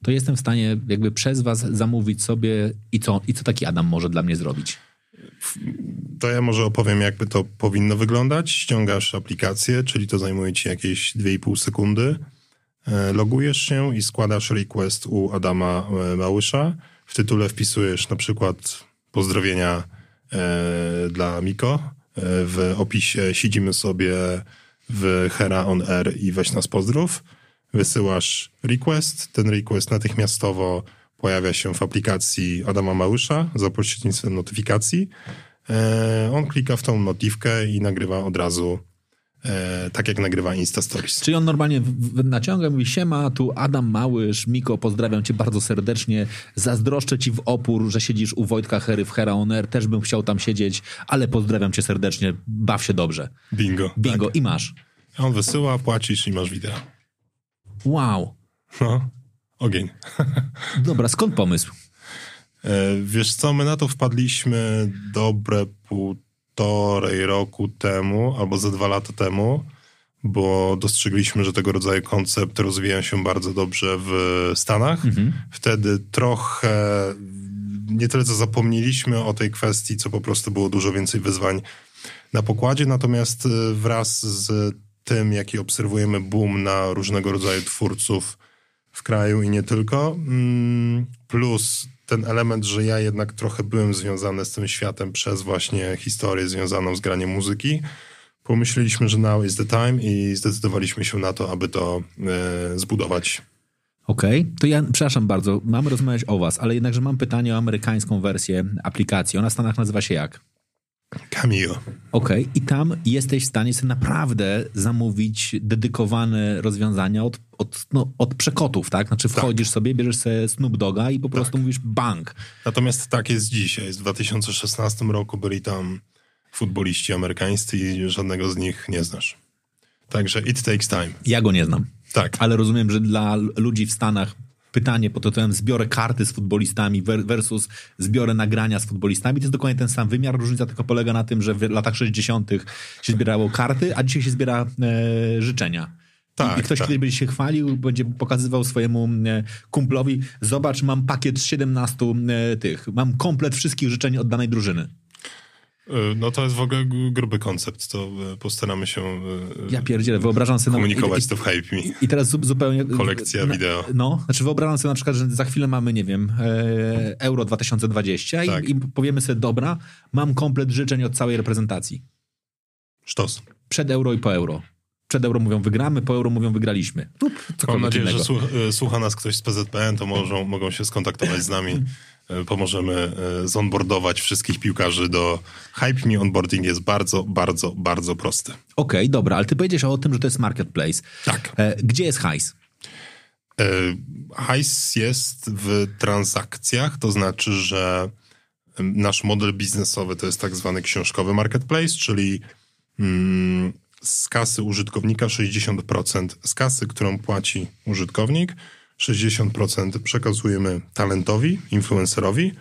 S1: to jestem w stanie jakby przez was zamówić sobie i co, i co taki Adam może dla mnie zrobić?
S2: To ja może opowiem, jakby to powinno wyglądać. Ściągasz aplikację, czyli to zajmuje ci jakieś 2,5 sekundy. E, logujesz się i składasz request u Adama e, Małysza. W tytule wpisujesz na przykład pozdrowienia e, dla Miko. W opisie siedzimy sobie w Hera on Air i weź nas pozdrów. Wysyłasz request. Ten request natychmiastowo pojawia się w aplikacji Adama Małysza za pośrednictwem notyfikacji. On klika w tą notiwkę i nagrywa od razu e, tak jak nagrywa Insta Stories.
S1: Czyli on normalnie naciąga, mówi siema, tu Adam Małysz, Miko, pozdrawiam cię bardzo serdecznie, zazdroszczę ci w opór, że siedzisz u Wojtka Hery w Hera On Air, też bym chciał tam siedzieć, ale pozdrawiam cię serdecznie, baw się dobrze.
S2: Bingo.
S1: Bingo tak. i masz.
S2: On wysyła, płacisz i masz wideo.
S1: Wow.
S2: No, ogień.
S1: Dobra, skąd pomysł?
S2: E, wiesz co, my na to wpadliśmy dobre pół półtorej roku temu, albo ze dwa lata temu, bo dostrzegliśmy, że tego rodzaju koncept rozwija się bardzo dobrze w Stanach. Mhm. Wtedy trochę nie tyle co zapomnieliśmy o tej kwestii, co po prostu było dużo więcej wyzwań na pokładzie, natomiast y, wraz z tym, jaki obserwujemy boom na różnego rodzaju twórców w kraju i nie tylko, mm, plus ten element, że ja jednak trochę byłem związany z tym światem przez właśnie historię związaną z graniem muzyki, pomyśleliśmy, że now is the time i zdecydowaliśmy się na to, aby to e, zbudować.
S1: Okej, okay. to ja, przepraszam bardzo, mamy rozmawiać o was, ale jednakże mam pytanie o amerykańską wersję aplikacji. Ona w Stanach nazywa się jak?
S2: Cameo.
S1: Okej, okay. i tam jesteś w stanie sobie naprawdę zamówić dedykowane rozwiązania od, od, no, od przekotów, tak? Znaczy tak. wchodzisz tak. sobie, bierzesz sobie Snoop Doga i po prostu tak. mówisz bank.
S2: Natomiast tak jest dzisiaj. W 2016 roku byli tam futboliści amerykańscy i żadnego z nich nie znasz. Także it takes time.
S1: Ja go nie znam.
S2: Tak.
S1: Ale rozumiem, że dla ludzi w Stanach pytanie pod tytułem zbiorę karty z futbolistami versus zbiorę nagrania z futbolistami. To jest dokładnie ten sam wymiar. Różnica tylko polega na tym, że w latach 60. się zbierało karty, a dzisiaj się zbiera e, życzenia. Tak, I ktoś, tak. będzie się chwalił, będzie pokazywał swojemu e, kumplowi, zobacz, mam pakiet z 17 e, tych, mam komplet wszystkich życzeń od danej drużyny.
S2: E, no to jest w ogóle gruby koncept, to postaramy się
S1: ja pierdzielę, wyobrażam sobie...
S2: Komunikować i, to w Hype Me.
S1: I teraz zupełnie...
S2: Kolekcja wideo.
S1: No, znaczy wyobrażam sobie na przykład, że za chwilę mamy, nie wiem, Euro 2020 tak. i, i powiemy sobie, dobra, mam komplet życzeń od całej reprezentacji.
S2: Sztos.
S1: Przed Euro i po Euro. Przed Euro mówią wygramy, po Euro mówią wygraliśmy.
S2: Mam nadzieję, innego. że słucha nas ktoś z PZPN, to mogą, mogą się skontaktować z nami. E, pomożemy e, zonboardować wszystkich piłkarzy do Hype Me. Onboarding jest bardzo, bardzo, bardzo prosty. Okej,
S1: okay, dobra, ale ty powiedziałeś o tym, że to jest marketplace.
S2: Tak.
S1: E, gdzie jest hajs?
S2: Hajs jest w transakcjach, to znaczy, że nasz model biznesowy to jest tak zwany książkowy marketplace, czyli mm, z kasy użytkownika 60% z kasy, którą płaci użytkownik, 60% przekazujemy talentowi, influencerowi,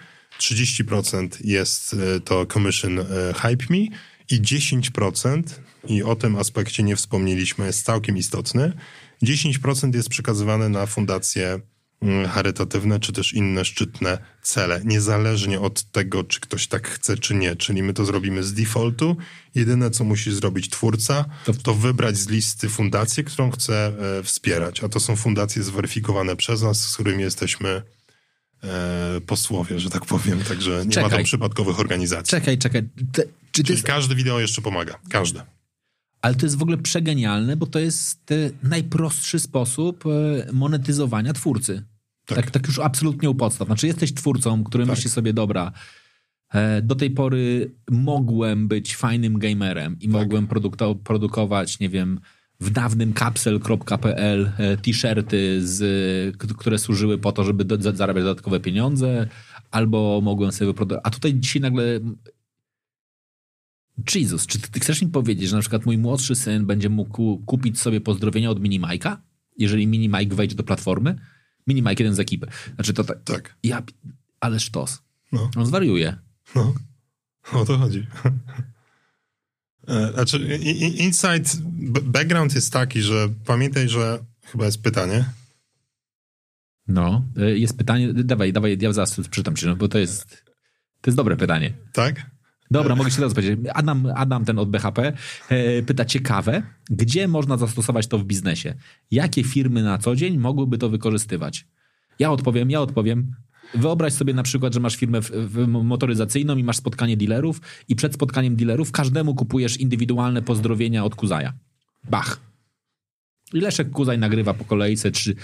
S2: 30% jest e, to commission e, Hype Me i 10%, i o tym aspekcie nie wspomnieliśmy, jest całkiem istotny, 10% jest przekazywane na fundację charytatywne, czy też inne szczytne cele, niezależnie od tego, czy ktoś tak chce, czy nie. Czyli my to zrobimy z defaultu. Jedyne, co musi zrobić twórca, to wybrać z listy fundację, którą chce e, wspierać. A to są fundacje zweryfikowane przez nas, z którymi jesteśmy e, posłowie, że tak powiem. Także nie czekaj. ma tam przypadkowych organizacji.
S1: Czekaj, czekaj. Te,
S2: czy Czyli jest... każde wideo jeszcze pomaga. Każde.
S1: Ale to jest w ogóle przegenialne, bo to jest najprostszy sposób e, monetyzowania twórcy. Tak. tak, tak już absolutnie u podstaw. Znaczy jesteś twórcą, który tak. myśli sobie, dobra, e, do tej pory mogłem być fajnym gamerem i tak. mogłem produkować, nie wiem, w dawnym kapsel.pl e, t-shirty, z, które służyły po to, żeby do, zarabiać dodatkowe pieniądze, albo mogłem sobie wyprodukować. A tutaj dzisiaj nagle Jezus, czy ty chcesz mi powiedzieć, że na przykład mój młodszy syn będzie mógł kupić sobie pozdrowienia od Mini Majka, jeżeli Mini Mike wejdzie do platformy? Mini Mike jeden z ekipy. Znaczy to tak.
S2: Tak.
S1: Ja, ale sztos.
S2: No.
S1: On zwariuje.
S2: No, o to chodzi. E, Znaczy, insight, background jest taki, że pamiętaj, że chyba jest pytanie.
S1: No, y, jest pytanie, dawaj, dawaj, ja zaraz przeczytam ci, no, bo to jest, to jest dobre pytanie.
S2: Tak?
S1: Dobra, mogę się teraz powiedzieć. Adam, Adam ten od BHP e, pyta ciekawe, gdzie można zastosować to w biznesie? Jakie firmy na co dzień mogłyby to wykorzystywać? Ja odpowiem, ja odpowiem. Wyobraź sobie na przykład, że masz firmę w, w motoryzacyjną i masz spotkanie dealerów i przed spotkaniem dealerów każdemu kupujesz indywidualne pozdrowienia od Kuzaja. Bach. Leszek Kuzaj nagrywa po kolejce trzy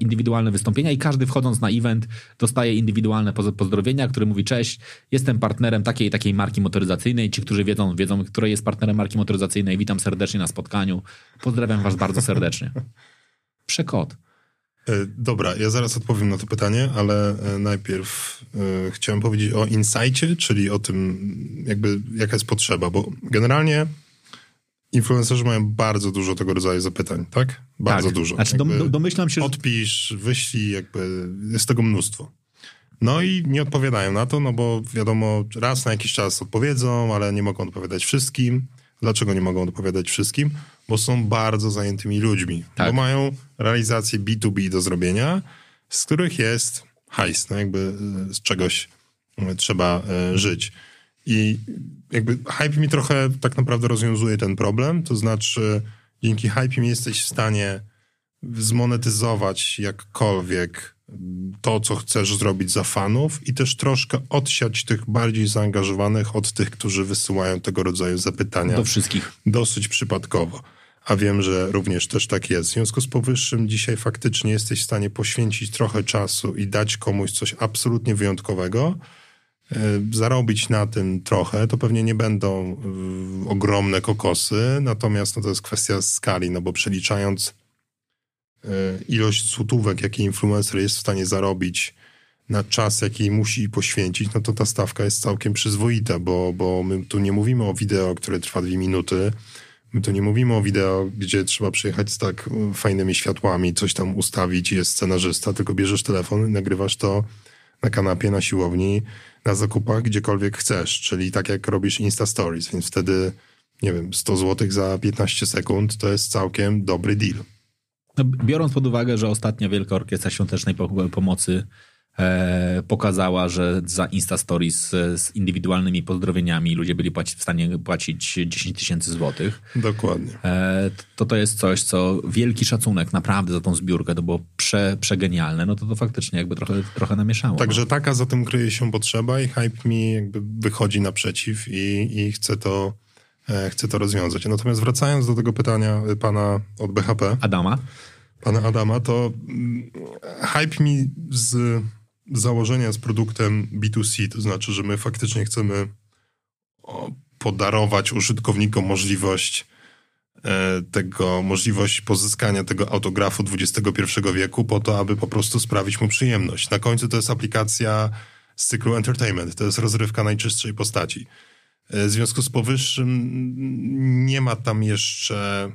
S1: indywidualne wystąpienia i każdy wchodząc na event dostaje indywidualne poz- pozdrowienia, który mówi cześć, jestem partnerem takiej takiej marki motoryzacyjnej. Ci, którzy wiedzą, wiedzą, które jest partnerem marki motoryzacyjnej. Witam serdecznie na spotkaniu. Pozdrawiam was bardzo serdecznie. Przekot.
S2: E, Dobra, ja zaraz odpowiem na to pytanie, ale e, najpierw e, chciałem powiedzieć o insightie, czyli o tym, jakby jaka jest potrzeba, bo generalnie influencerzy mają bardzo dużo tego rodzaju zapytań, tak? Bardzo
S1: tak.
S2: dużo.
S1: Znaczy, dom, domyślam się, że
S2: Odpisz, wyślij, jakby jest tego mnóstwo. No i nie odpowiadają na to, no bo wiadomo, raz na jakiś czas odpowiedzą, ale nie mogą odpowiadać wszystkim. Dlaczego nie mogą odpowiadać wszystkim? Bo są bardzo zajętymi ludźmi,
S1: Tak.
S2: bo mają realizację B2B do zrobienia, z których jest hajs, no jakby y, z czegoś y, trzeba y, żyć. I jakby Hype mi trochę tak naprawdę rozwiązuje ten problem, to znaczy dzięki Hype mi jesteś w stanie zmonetyzować jakkolwiek to, co chcesz zrobić za fanów i też troszkę odsiać tych bardziej zaangażowanych od tych, którzy wysyłają tego rodzaju zapytania
S1: do wszystkich.
S2: dosyć przypadkowo. A wiem, że również też tak jest. W związku z powyższym dzisiaj faktycznie jesteś w stanie poświęcić trochę czasu i dać komuś coś absolutnie wyjątkowego, zarobić na tym trochę. To pewnie nie będą y, ogromne kokosy, natomiast no, to jest kwestia skali, no bo przeliczając y, ilość złotówek, jakie influencer jest w stanie zarobić na czas, jaki musi poświęcić, no to ta stawka jest całkiem przyzwoita, bo, bo my tu nie mówimy o wideo, które trwa dwie minuty, my tu nie mówimy o wideo, gdzie trzeba przyjechać z tak fajnymi światłami, coś tam ustawić, jest scenarzysta, tylko bierzesz telefon i nagrywasz to na kanapie, na siłowni, na zakupach, gdziekolwiek chcesz, czyli tak jak robisz Insta Stories, więc wtedy, nie wiem, 100 zł za 15 sekund to jest całkiem dobry deal.
S1: No, biorąc pod uwagę, że ostatnia Wielka Orkiestra Świątecznej Po- Pomocy pokazała, że za Insta Stories e, z indywidualnymi pozdrowieniami ludzie byli płaci, w stanie płacić 10 tysięcy złotych,
S2: Dokładnie.
S1: e, to to jest coś, co wielki szacunek naprawdę za tą zbiórkę, to było prze, przegenialne, no to to faktycznie jakby trochę, trochę namieszało.
S2: Także taka za tym kryje się potrzeba i Hype mi jakby wychodzi naprzeciw i, i chce, to, e, chce to rozwiązać. Natomiast wracając do tego pytania pana od BHP,
S1: no. Adama?
S2: pana Adama, to mm, Hype mi z założenia z produktem B2C, to znaczy, że my faktycznie chcemy podarować użytkownikom możliwość e, tego, możliwość pozyskania tego autografu XXI wieku po to, aby po prostu sprawić mu przyjemność. Na końcu to jest aplikacja z cyklu Entertainment, to jest rozrywka najczystszej postaci. E, W związku z powyższym nie ma tam jeszcze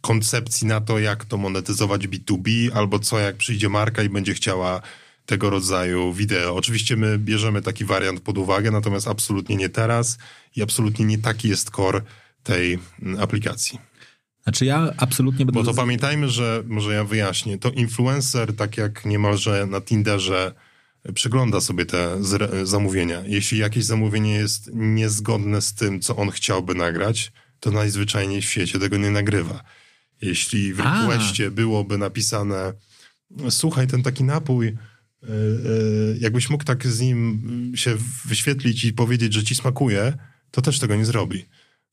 S2: koncepcji na to, jak to monetyzować B2B, albo co, jak przyjdzie marka i będzie chciała tego rodzaju wideo. Oczywiście my bierzemy taki wariant pod uwagę, natomiast absolutnie nie teraz i absolutnie nie taki jest core tej mm, aplikacji.
S1: Znaczy ja absolutnie będę...
S2: Bo to pamiętajmy, że, może ja wyjaśnię, to influencer, tak jak niemalże na Tinderze, przegląda sobie te zre- zamówienia. Jeśli jakieś zamówienie jest niezgodne z tym, co on chciałby nagrać, to najzwyczajniej w świecie tego nie nagrywa. Jeśli w requestie byłoby napisane słuchaj, ten taki napój, jakbyś mógł tak z nim się wyświetlić i powiedzieć, że ci smakuje, to też tego nie zrobi.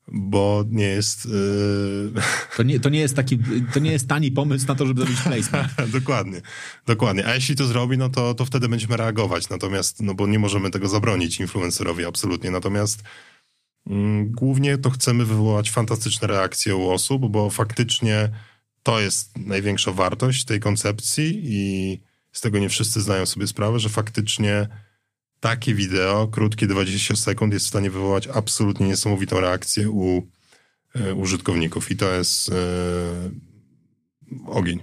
S2: Bo nie jest... Yy,
S1: To nie, to, nie jest taki, to nie jest tani pomysł na to, żeby zrobić placement.
S2: dokładnie, dokładnie. A jeśli to zrobi, no to, to wtedy będziemy reagować. Natomiast, no bo nie możemy tego zabronić influencerowi absolutnie. Natomiast mm, głównie to chcemy wywołać fantastyczne reakcje u osób, bo faktycznie to jest największa wartość tej koncepcji i z tego nie wszyscy zdają sobie sprawę, że faktycznie takie wideo, krótkie 20 sekund, jest w stanie wywołać absolutnie niesamowitą reakcję u e, użytkowników i to jest e, ogień.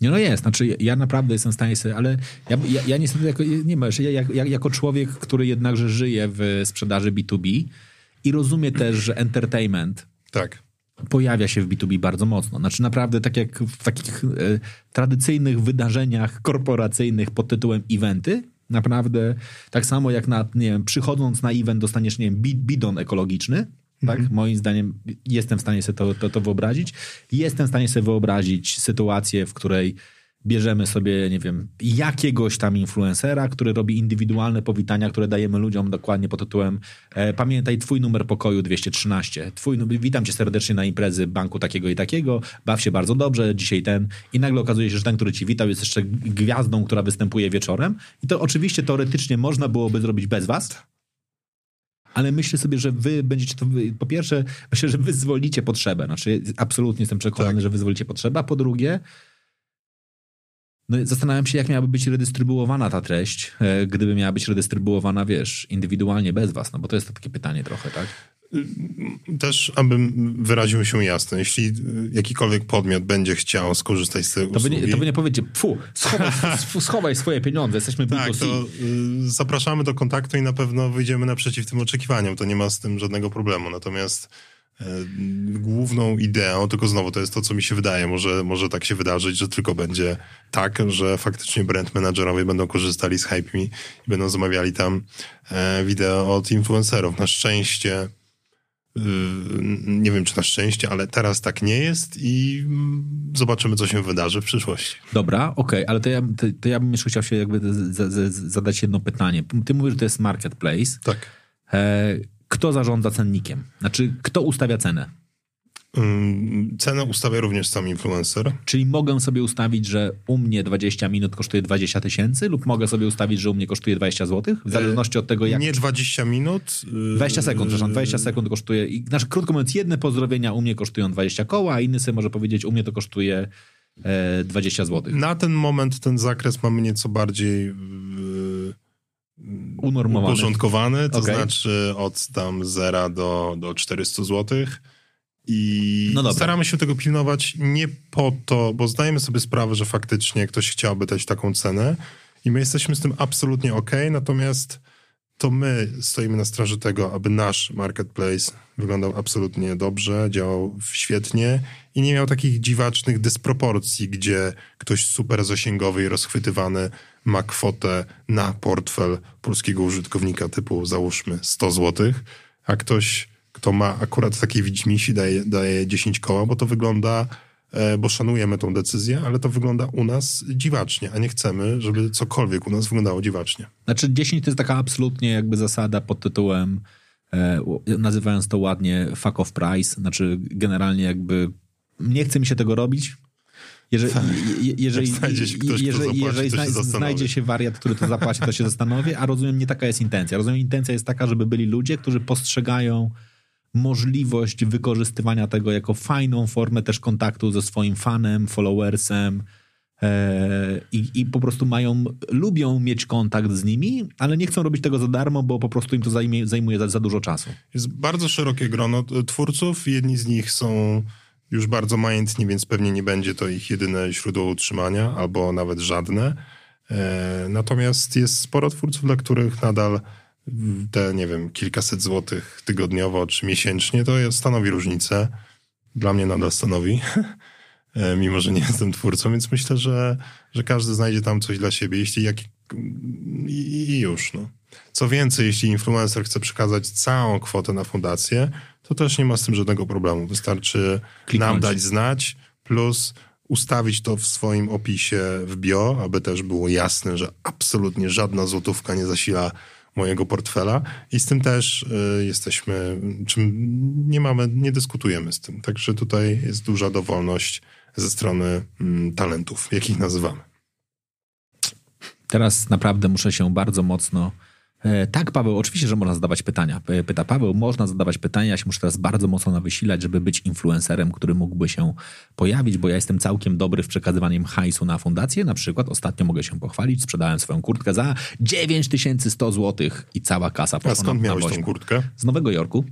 S1: Nie, no jest. Znaczy, ja naprawdę jestem w stanie sobie, ale ja, ja, ja niestety, jako, nie masz, ja, ja, jako człowiek, który jednakże żyje w sprzedaży B2B i rozumie też, że entertainment
S2: Tak.
S1: Pojawia się w B2B bardzo mocno. Znaczy naprawdę tak jak w takich e, tradycyjnych wydarzeniach korporacyjnych pod tytułem eventy, naprawdę tak samo jak na, nie wiem, przychodząc na event dostaniesz, nie wiem, bi- bidon ekologiczny, tak? Moim zdaniem jestem w stanie sobie to, to, to wyobrazić. Jestem w stanie sobie wyobrazić sytuację, w której bierzemy sobie, nie wiem, jakiegoś tam influencera, który robi indywidualne powitania, które dajemy ludziom dokładnie pod tytułem e, pamiętaj twój numer pokoju 213, twój, numer- witam cię serdecznie na imprezy banku takiego i takiego, baw się bardzo dobrze, dzisiaj ten i nagle okazuje się, że ten, który ci witał jest jeszcze gwiazdą, która występuje wieczorem i to oczywiście teoretycznie można byłoby zrobić bez was, ale myślę sobie, że wy będziecie to. Po pierwsze, myślę, że wyzwolicie potrzebę. Znaczy, absolutnie jestem przekonany,
S2: Tak.
S1: że wyzwolicie potrzebę. A po drugie, no, zastanawiam się, jak miałaby być redystrybuowana ta treść, e, gdyby miała być redystrybuowana, wiesz, indywidualnie bez was. No bo to jest takie pytanie trochę, tak?
S2: Też, abym wyraził się jasno, jeśli y, jakikolwiek podmiot będzie chciał skorzystać z tej
S1: To
S2: usługi...
S1: nie, to wy nie powiecie, fu, schowaj, schowaj swoje pieniądze, jesteśmy
S2: Tak,
S1: B2C.
S2: to y, zapraszamy do kontaktu i na pewno wyjdziemy naprzeciw tym oczekiwaniom. To nie ma z tym żadnego problemu. Natomiast y, główną ideą, tylko znowu to jest to, co mi się wydaje, może, może tak się wydarzyć, że tylko będzie tak, że faktycznie brand managerowie będą korzystali z Hype Me i będą zamawiali tam e, wideo od influencerów. Na szczęście y, nie wiem, czy na szczęście, ale teraz tak nie jest i zobaczymy, co się wydarzy w przyszłości.
S1: Dobra, okej, ale to ja, to, to ja bym jeszcze chciał się jakby z, z, z, zadać jedno pytanie. Ty mówisz, że to jest marketplace.
S2: Tak.
S1: E, kto zarządza cennikiem? Znaczy, kto ustawia cenę?
S2: Ym, Cenę ustawia również sam influencer.
S1: Czyli mogę sobie ustawić, że u mnie 20 minut kosztuje 20 tysięcy lub mogę sobie ustawić, że u mnie kosztuje 20 zł? W zależności od tego, jak...
S2: Nie 20 minut. y,
S1: 20 sekund, przepraszam, 20 sekund kosztuje. I, znaczy, krótko mówiąc, jedne pozdrowienia u mnie kosztują 20 koła, a inny sobie może powiedzieć, u mnie to kosztuje e, 20 zł.
S2: Na ten moment ten zakres mamy nieco bardziej
S1: Unormowany.
S2: uporządkowany, to
S1: Okej.
S2: znaczy od tam 0 do, do 400 zł. I
S1: No
S2: staramy się tego pilnować nie po to, bo zdajemy sobie sprawę, że faktycznie ktoś chciałby dać taką cenę i my jesteśmy z tym absolutnie ok, natomiast to my stoimy na straży tego, aby nasz marketplace wyglądał absolutnie dobrze, działał świetnie i nie miał takich dziwacznych dysproporcji, gdzie ktoś super zasięgowy i rozchwytywany ma kwotę na portfel polskiego użytkownika typu załóżmy 100 zł, a ktoś, kto ma akurat takiej widzimisi daje, daje 10 koła, bo to wygląda e, bo szanujemy tą decyzję, ale to wygląda u nas dziwacznie, a nie chcemy, żeby cokolwiek u nas wyglądało dziwacznie.
S1: Znaczy 10 to jest taka absolutnie jakby zasada pod tytułem, e, nazywając to ładnie, fuck off price. Znaczy generalnie jakby nie chce mi się tego robić. Jeżeli, je- jeżeli,
S2: znajdzie ktoś,
S1: jeżeli,
S2: zapłaci,
S1: jeżeli
S2: się
S1: znajdzie się wariat, który to zapłaci, to się zastanowi, a rozumiem, nie taka jest intencja. Rozumiem, intencja jest taka, żeby byli ludzie, którzy postrzegają możliwość wykorzystywania tego jako fajną formę też kontaktu ze swoim fanem, followersem e, i, i po prostu mają, lubią mieć kontakt z nimi, ale nie chcą robić tego za darmo, bo po prostu im to zajmie, zajmuje za, za dużo czasu.
S2: Jest bardzo szerokie grono twórców. Jedni z nich są już bardzo majętni, więc pewnie nie będzie to ich jedyne źródło utrzymania, albo nawet żadne. E, natomiast jest sporo twórców, dla których nadal te, nie wiem, kilkaset złotych tygodniowo czy miesięcznie to stanowi różnicę. Dla mnie nadal stanowi, e, mimo że nie jestem twórcą, więc myślę, że, że każdy znajdzie tam coś dla siebie, jeśli jak i już, no. Co więcej, jeśli influencer chce przekazać całą kwotę na fundację, to też nie ma z tym żadnego problemu. Wystarczy
S1: Kliknąć.
S2: nam dać znać, plus ustawić to w swoim opisie w bio, aby też było jasne, że absolutnie żadna złotówka nie zasila mojego portfela i z tym też y, jesteśmy, czym nie mamy, nie dyskutujemy z tym. Także tutaj jest duża dowolność ze strony mm, talentów, jakich nazywamy.
S1: Teraz naprawdę muszę się bardzo mocno tak, Paweł, oczywiście, że można zadawać pytania. E, pyta Paweł, można zadawać pytania. Ja się muszę teraz bardzo mocno nawysilać, żeby być influencerem, który mógłby się pojawić, bo ja jestem całkiem dobry w przekazywaniem hajsu na fundację. Na przykład ostatnio mogę się pochwalić, sprzedałem swoją kurtkę za 9100 zł i cała kasa poszła
S2: A skąd
S1: na,
S2: miałeś tą kurtkę?
S1: Z Nowego Jorku.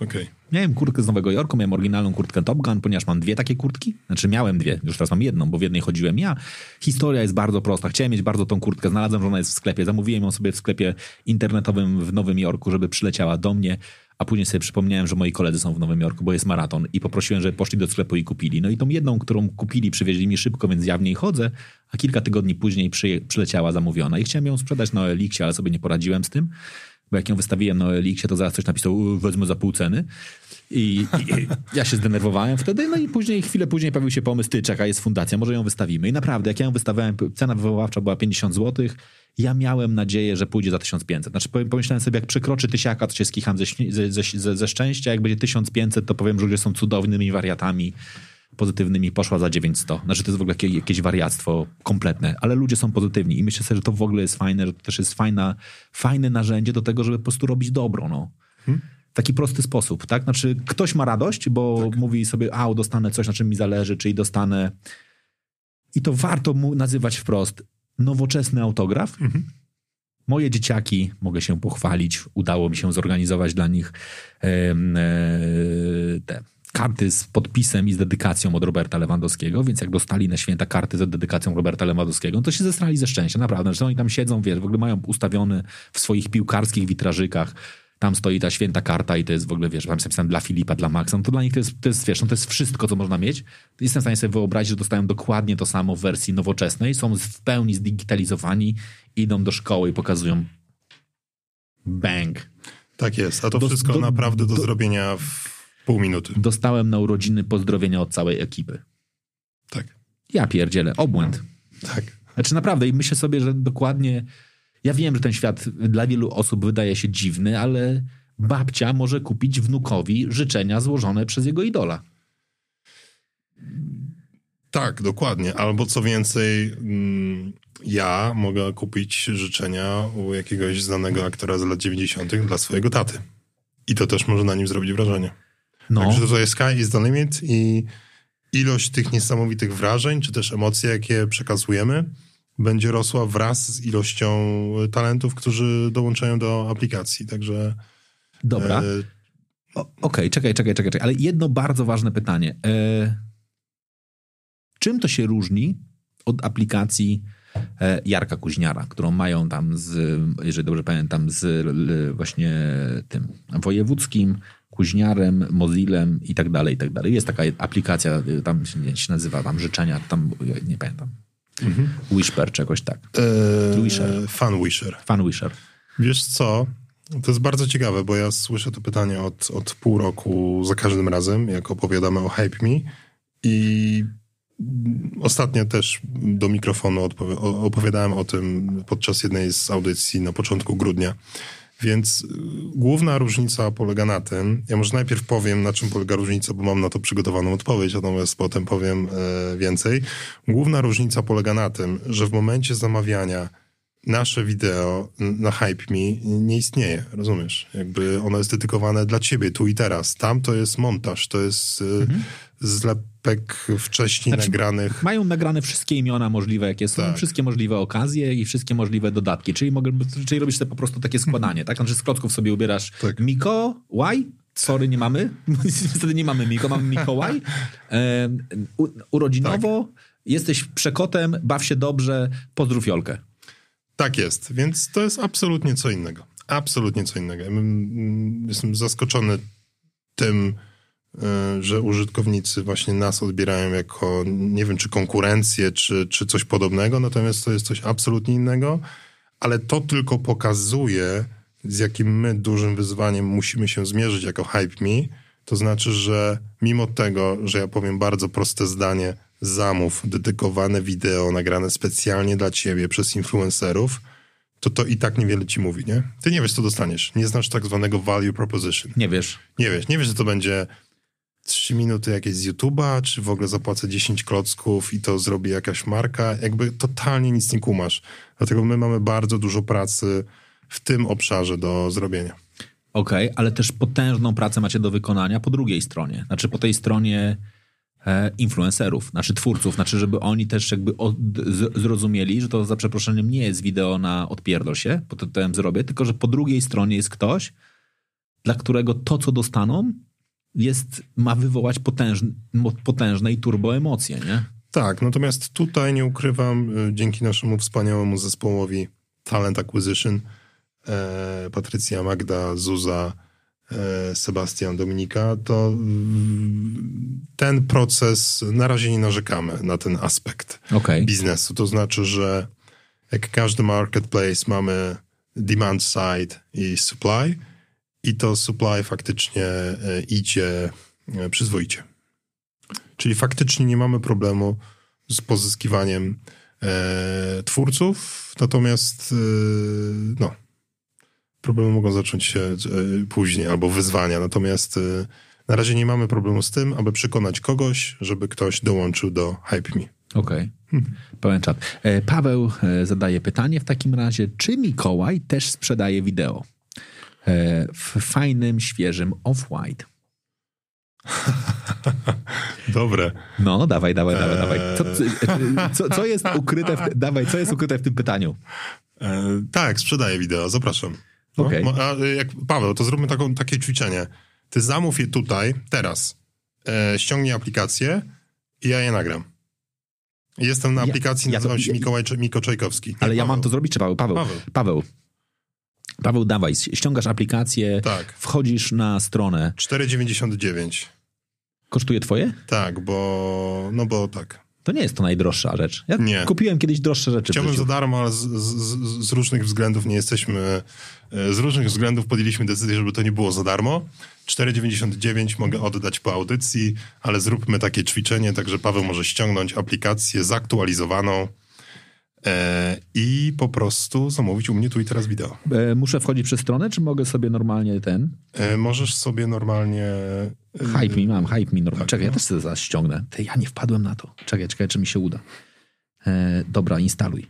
S2: Okej.
S1: Miałem kurtkę z Nowego Jorku, miałem oryginalną kurtkę Top Gun, ponieważ mam dwie takie kurtki. Znaczy miałem dwie, już teraz mam jedną, bo w jednej chodziłem ja. Historia jest bardzo prosta. Chciałem mieć bardzo tą kurtkę, znalazłem, że ona jest w sklepie. Zamówiłem ją sobie w sklepie internetowym w Nowym Jorku, żeby przyleciała do mnie. A później sobie przypomniałem, że moi koledzy są w Nowym Jorku, bo jest maraton i poprosiłem, żeby poszli do sklepu i kupili. No i tą jedną, którą kupili, przywieźli mi szybko, więc ja w niej chodzę, a kilka tygodni później przyleciała zamówiona. I chciałem ją sprzedać na Elixie, ale sobie nie poradziłem z tym bo jak ją wystawiłem na Elixie, to zaraz ktoś napisał, "U, wezmę za pół ceny. I, I ja się zdenerwowałem wtedy, no i później, chwilę później pojawił się pomysł, ty, czekaj, jest fundacja, może ją wystawimy. I naprawdę, jak ja ją wystawiałem, cena wywoławcza była 50 zł, ja miałem nadzieję, że pójdzie za 1500. Znaczy pomyślałem sobie, jak przekroczy tysiaka, to się skicham ze, ze, ze, ze szczęścia, jak będzie 1500, to powiem, że ludzie są cudownymi wariatami pozytywnymi, poszła za 900. Znaczy to jest w ogóle jakieś, wariactwo kompletne, ale ludzie są pozytywni i myślę sobie, że to w ogóle jest fajne, że to też jest fajna, fajne narzędzie do tego, żeby po prostu robić dobro, no. W taki prosty sposób, tak? Znaczy ktoś ma radość, bo mówi sobie, a dostanę coś, na czym mi zależy, czyli dostanę i to warto mu nazywać wprost nowoczesny autograf. Moje dzieciaki, mogę się pochwalić, udało mi się zorganizować dla nich e, te karty z podpisem i z dedykacją od Roberta Lewandowskiego, więc jak dostali na święta karty z dedykacją Roberta Lewandowskiego, to się zestrali ze szczęścia, naprawdę, że oni tam siedzą, wiesz, w ogóle mają ustawiony w swoich piłkarskich witrażykach, tam stoi ta święta karta i to jest w ogóle, wiesz, tam jest napisane dla Filipa, dla Maxa, no to dla nich to jest, to jest wiesz, no to jest wszystko, co można mieć. Jestem w stanie sobie wyobrazić, że dostają dokładnie to samo w wersji nowoczesnej, są w pełni zdigitalizowani, idą do szkoły i pokazują bang.
S2: Tak jest, a to
S1: Do-
S2: wszystko
S1: do-
S2: naprawdę do,
S1: do-
S2: zrobienia w pół minuty.
S1: Dostałem na urodziny pozdrowienia od całej ekipy.
S2: Tak,
S1: Ja pierdzielę, obłęd.
S2: tak.
S1: Znaczy naprawdę i myślę sobie, że dokładnie... Ja wiem, że ten świat dla wielu osób wydaje się dziwny, ale babcia może kupić wnukowi życzenia złożone przez jego idola.
S2: Tak, dokładnie. Albo co więcej, mm, ja mogę kupić życzenia u jakiegoś znanego aktora z lat 90. dla swojego taty. I to też może na nim zrobić wrażenie.
S1: No,
S2: Także to jest sky is the limit i ilość tych niesamowitych wrażeń, czy też emocje, jakie przekazujemy, będzie rosła wraz z ilością talentów, którzy dołączają do aplikacji. Także
S1: dobra.
S2: e,
S1: Okej, czekaj, czekaj, czekaj, czekaj. Ale jedno bardzo ważne pytanie. E, czym to się różni od aplikacji e, Jarka Kuźniara, którą mają tam z, jeżeli dobrze pamiętam, z l, właśnie tym wojewódzkim, Kuźniarem, Mozillem i tak dalej, i tak dalej. Jest taka aplikacja, y, tam się, nazywa tam życzenia, tam nie pamiętam. Whisper, czegoś tak.
S2: e,
S1: Wisher.
S2: Fan Wisher.
S1: Fan Wisher.
S2: Wiesz co? To jest bardzo ciekawe, bo ja słyszę to pytanie od, od pół roku za każdym razem, jak opowiadamy o Hype Me i ostatnio też do mikrofonu opowiadałem o tym podczas jednej z audycji na początku grudnia. Więc y, główna różnica polega na tym, ja może najpierw powiem, na czym polega różnica, bo mam na to przygotowaną odpowiedź, natomiast potem powiem e, więcej. Główna różnica polega na tym, że w momencie zamawiania nasze wideo na Hype Me nie istnieje, rozumiesz? Jakby ono jest dedykowane dla ciebie tu i teraz. Tam to jest montaż, to jest y, zlepek wcześniej
S1: Znaczy,
S2: nagranych.
S1: Mają nagrane wszystkie imiona możliwe, jakie są,
S2: Tak.
S1: wszystkie możliwe okazje i wszystkie możliwe dodatki. Czyli, mogę, czyli robisz sobie po prostu takie składanie, tak? Znaczy z klocków sobie ubierasz
S2: Tak.
S1: Miko, Y, sorry, nie mamy. Niestety nie mamy Miko, mamy Mikołaj. E, u, urodzinowo, jesteś przekotem, baw się dobrze, pozdrów Jolkę.
S2: Tak jest, więc to jest absolutnie co innego. Absolutnie co innego. Bym- Jestem zaskoczony tym, y, że użytkownicy właśnie nas odbierają jako, nie wiem, czy konkurencję, czy, czy coś podobnego, natomiast to jest coś absolutnie innego, ale to tylko pokazuje, z jakim my dużym wyzwaniem musimy się zmierzyć jako Hype Me. To znaczy, że mimo tego, że ja powiem bardzo proste zdanie, zamów, dedykowane wideo nagrane specjalnie dla ciebie przez influencerów, to to i tak niewiele ci mówi, nie? Ty nie wiesz, co dostaniesz. Nie znasz tak zwanego value proposition.
S1: Nie wiesz.
S2: Nie wiesz, nie wiesz, że to będzie 3 minuty jakieś z YouTube'a, czy w ogóle zapłacę 10 klocków i to zrobi jakaś marka. Jakby totalnie nic nie kumasz. Dlatego my mamy bardzo dużo pracy w tym obszarze do zrobienia.
S1: Okej, okay, ale też potężną pracę macie do wykonania po drugiej stronie. Znaczy po tej stronie influencerów, znaczy twórców, znaczy żeby oni też jakby od, z, zrozumieli, że to za przeproszeniem nie jest wideo na odpierdol się, po to tym zrobię, tylko że po drugiej stronie jest ktoś, dla którego to, co dostaną, jest, ma wywołać potężne, potężne i turbo emocje, nie?
S2: Tak, natomiast tutaj nie ukrywam, y, dzięki naszemu wspaniałemu zespołowi Talent Acquisition, e, Patrycja, Magda, Zuza, e, Sebastian, Dominika, to ten proces, na razie nie narzekamy na ten aspekt
S1: okay.
S2: biznesu. To znaczy, że jak każdy marketplace mamy demand side i supply i to supply faktycznie e, idzie przyzwoicie. Czyli faktycznie nie mamy problemu z pozyskiwaniem e, twórców, natomiast e, no, problemy mogą zacząć się e, później, albo wyzwania. Natomiast e, na razie nie mamy problemu z tym, aby przekonać kogoś, żeby ktoś dołączył do Hype Me.
S1: Okej, okay. hmm. pełen czat. E, Paweł zadaje pytanie w takim razie, czy Mikołaj też sprzedaje wideo? w fajnym, świeżym off-white.
S2: Dobre.
S1: No, dawaj, dawaj, dawaj, dawaj. Co, co, co jest ukryte w, dawaj, co jest ukryte w tym pytaniu?
S2: Tak, sprzedaję wideo, zapraszam. No,
S1: okay.
S2: A jak, Paweł, to zróbmy taką, takie ćwiczenie. Ty zamów je tutaj, teraz. E, ściągnij aplikację i ja je nagram. Jestem na aplikacji, ja, nazywam ja, się Mikołaj Miko Czajkowski.
S1: Ale ja mam to zrobić, czy Paweł? Paweł. Paweł. Paweł. Paweł, dawaj, ściągasz aplikację,
S2: tak.
S1: wchodzisz na stronę.
S2: 4,99.
S1: Kosztuje twoje?
S2: Tak, bo, no bo tak.
S1: To nie jest to najdroższa rzecz. Ja
S2: nie.
S1: kupiłem kiedyś droższe rzeczy.
S2: Chciałbym za darmo, ale z, z, z, różnych względów nie jesteśmy, e, z różnych względów podjęliśmy decyzję, żeby to nie było za darmo. 4,99 mogę oddać po audycji, ale zróbmy takie ćwiczenie, także Paweł może ściągnąć aplikację zaktualizowaną i po prostu zamówić u mnie tu i teraz wideo.
S1: E, muszę wchodzić przez stronę, czy mogę sobie normalnie ten?
S2: E, możesz sobie normalnie...
S1: Hype mi mam, hype mi normalnie. Tak, czekaj, no. ja też sobie zaraz ściągnę. Ty, ja nie wpadłem na to. Czekaj, czekaj, czy mi się uda. dobra, instaluj.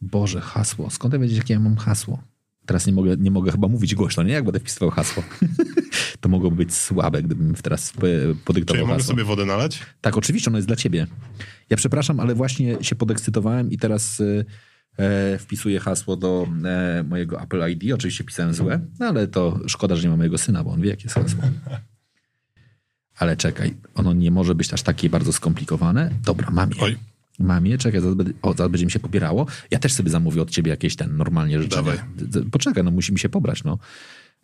S1: Boże, hasło. Skąd ja wiedzieć, jakie ja mam hasło? Teraz nie mogę, nie mogę chyba mówić głośno, nie? Jak będę wpisywał hasło. to mogłoby być słabe, gdybym teraz podyktował Czy ja
S2: mogę hasło. sobie wodę nalać?
S1: Tak, oczywiście, ono jest dla ciebie. Ja przepraszam, ale właśnie się podekscytowałem i teraz y, e, wpisuję hasło do e, mojego Apple ID. Oczywiście pisałem złe, no ale to szkoda, że nie ma mojego syna, bo on wie, jakie jest hasło. Ale czekaj, ono nie może być aż takie bardzo skomplikowane. Dobra, mam je.
S2: Oj.
S1: Mam je, czekaj, zaraz, o, zaraz będzie mi się pobierało. Ja też sobie zamówię od ciebie jakieś ten normalnie rzeczy.
S2: Dawaj.
S1: Poczekaj, no musi mi się pobrać, no.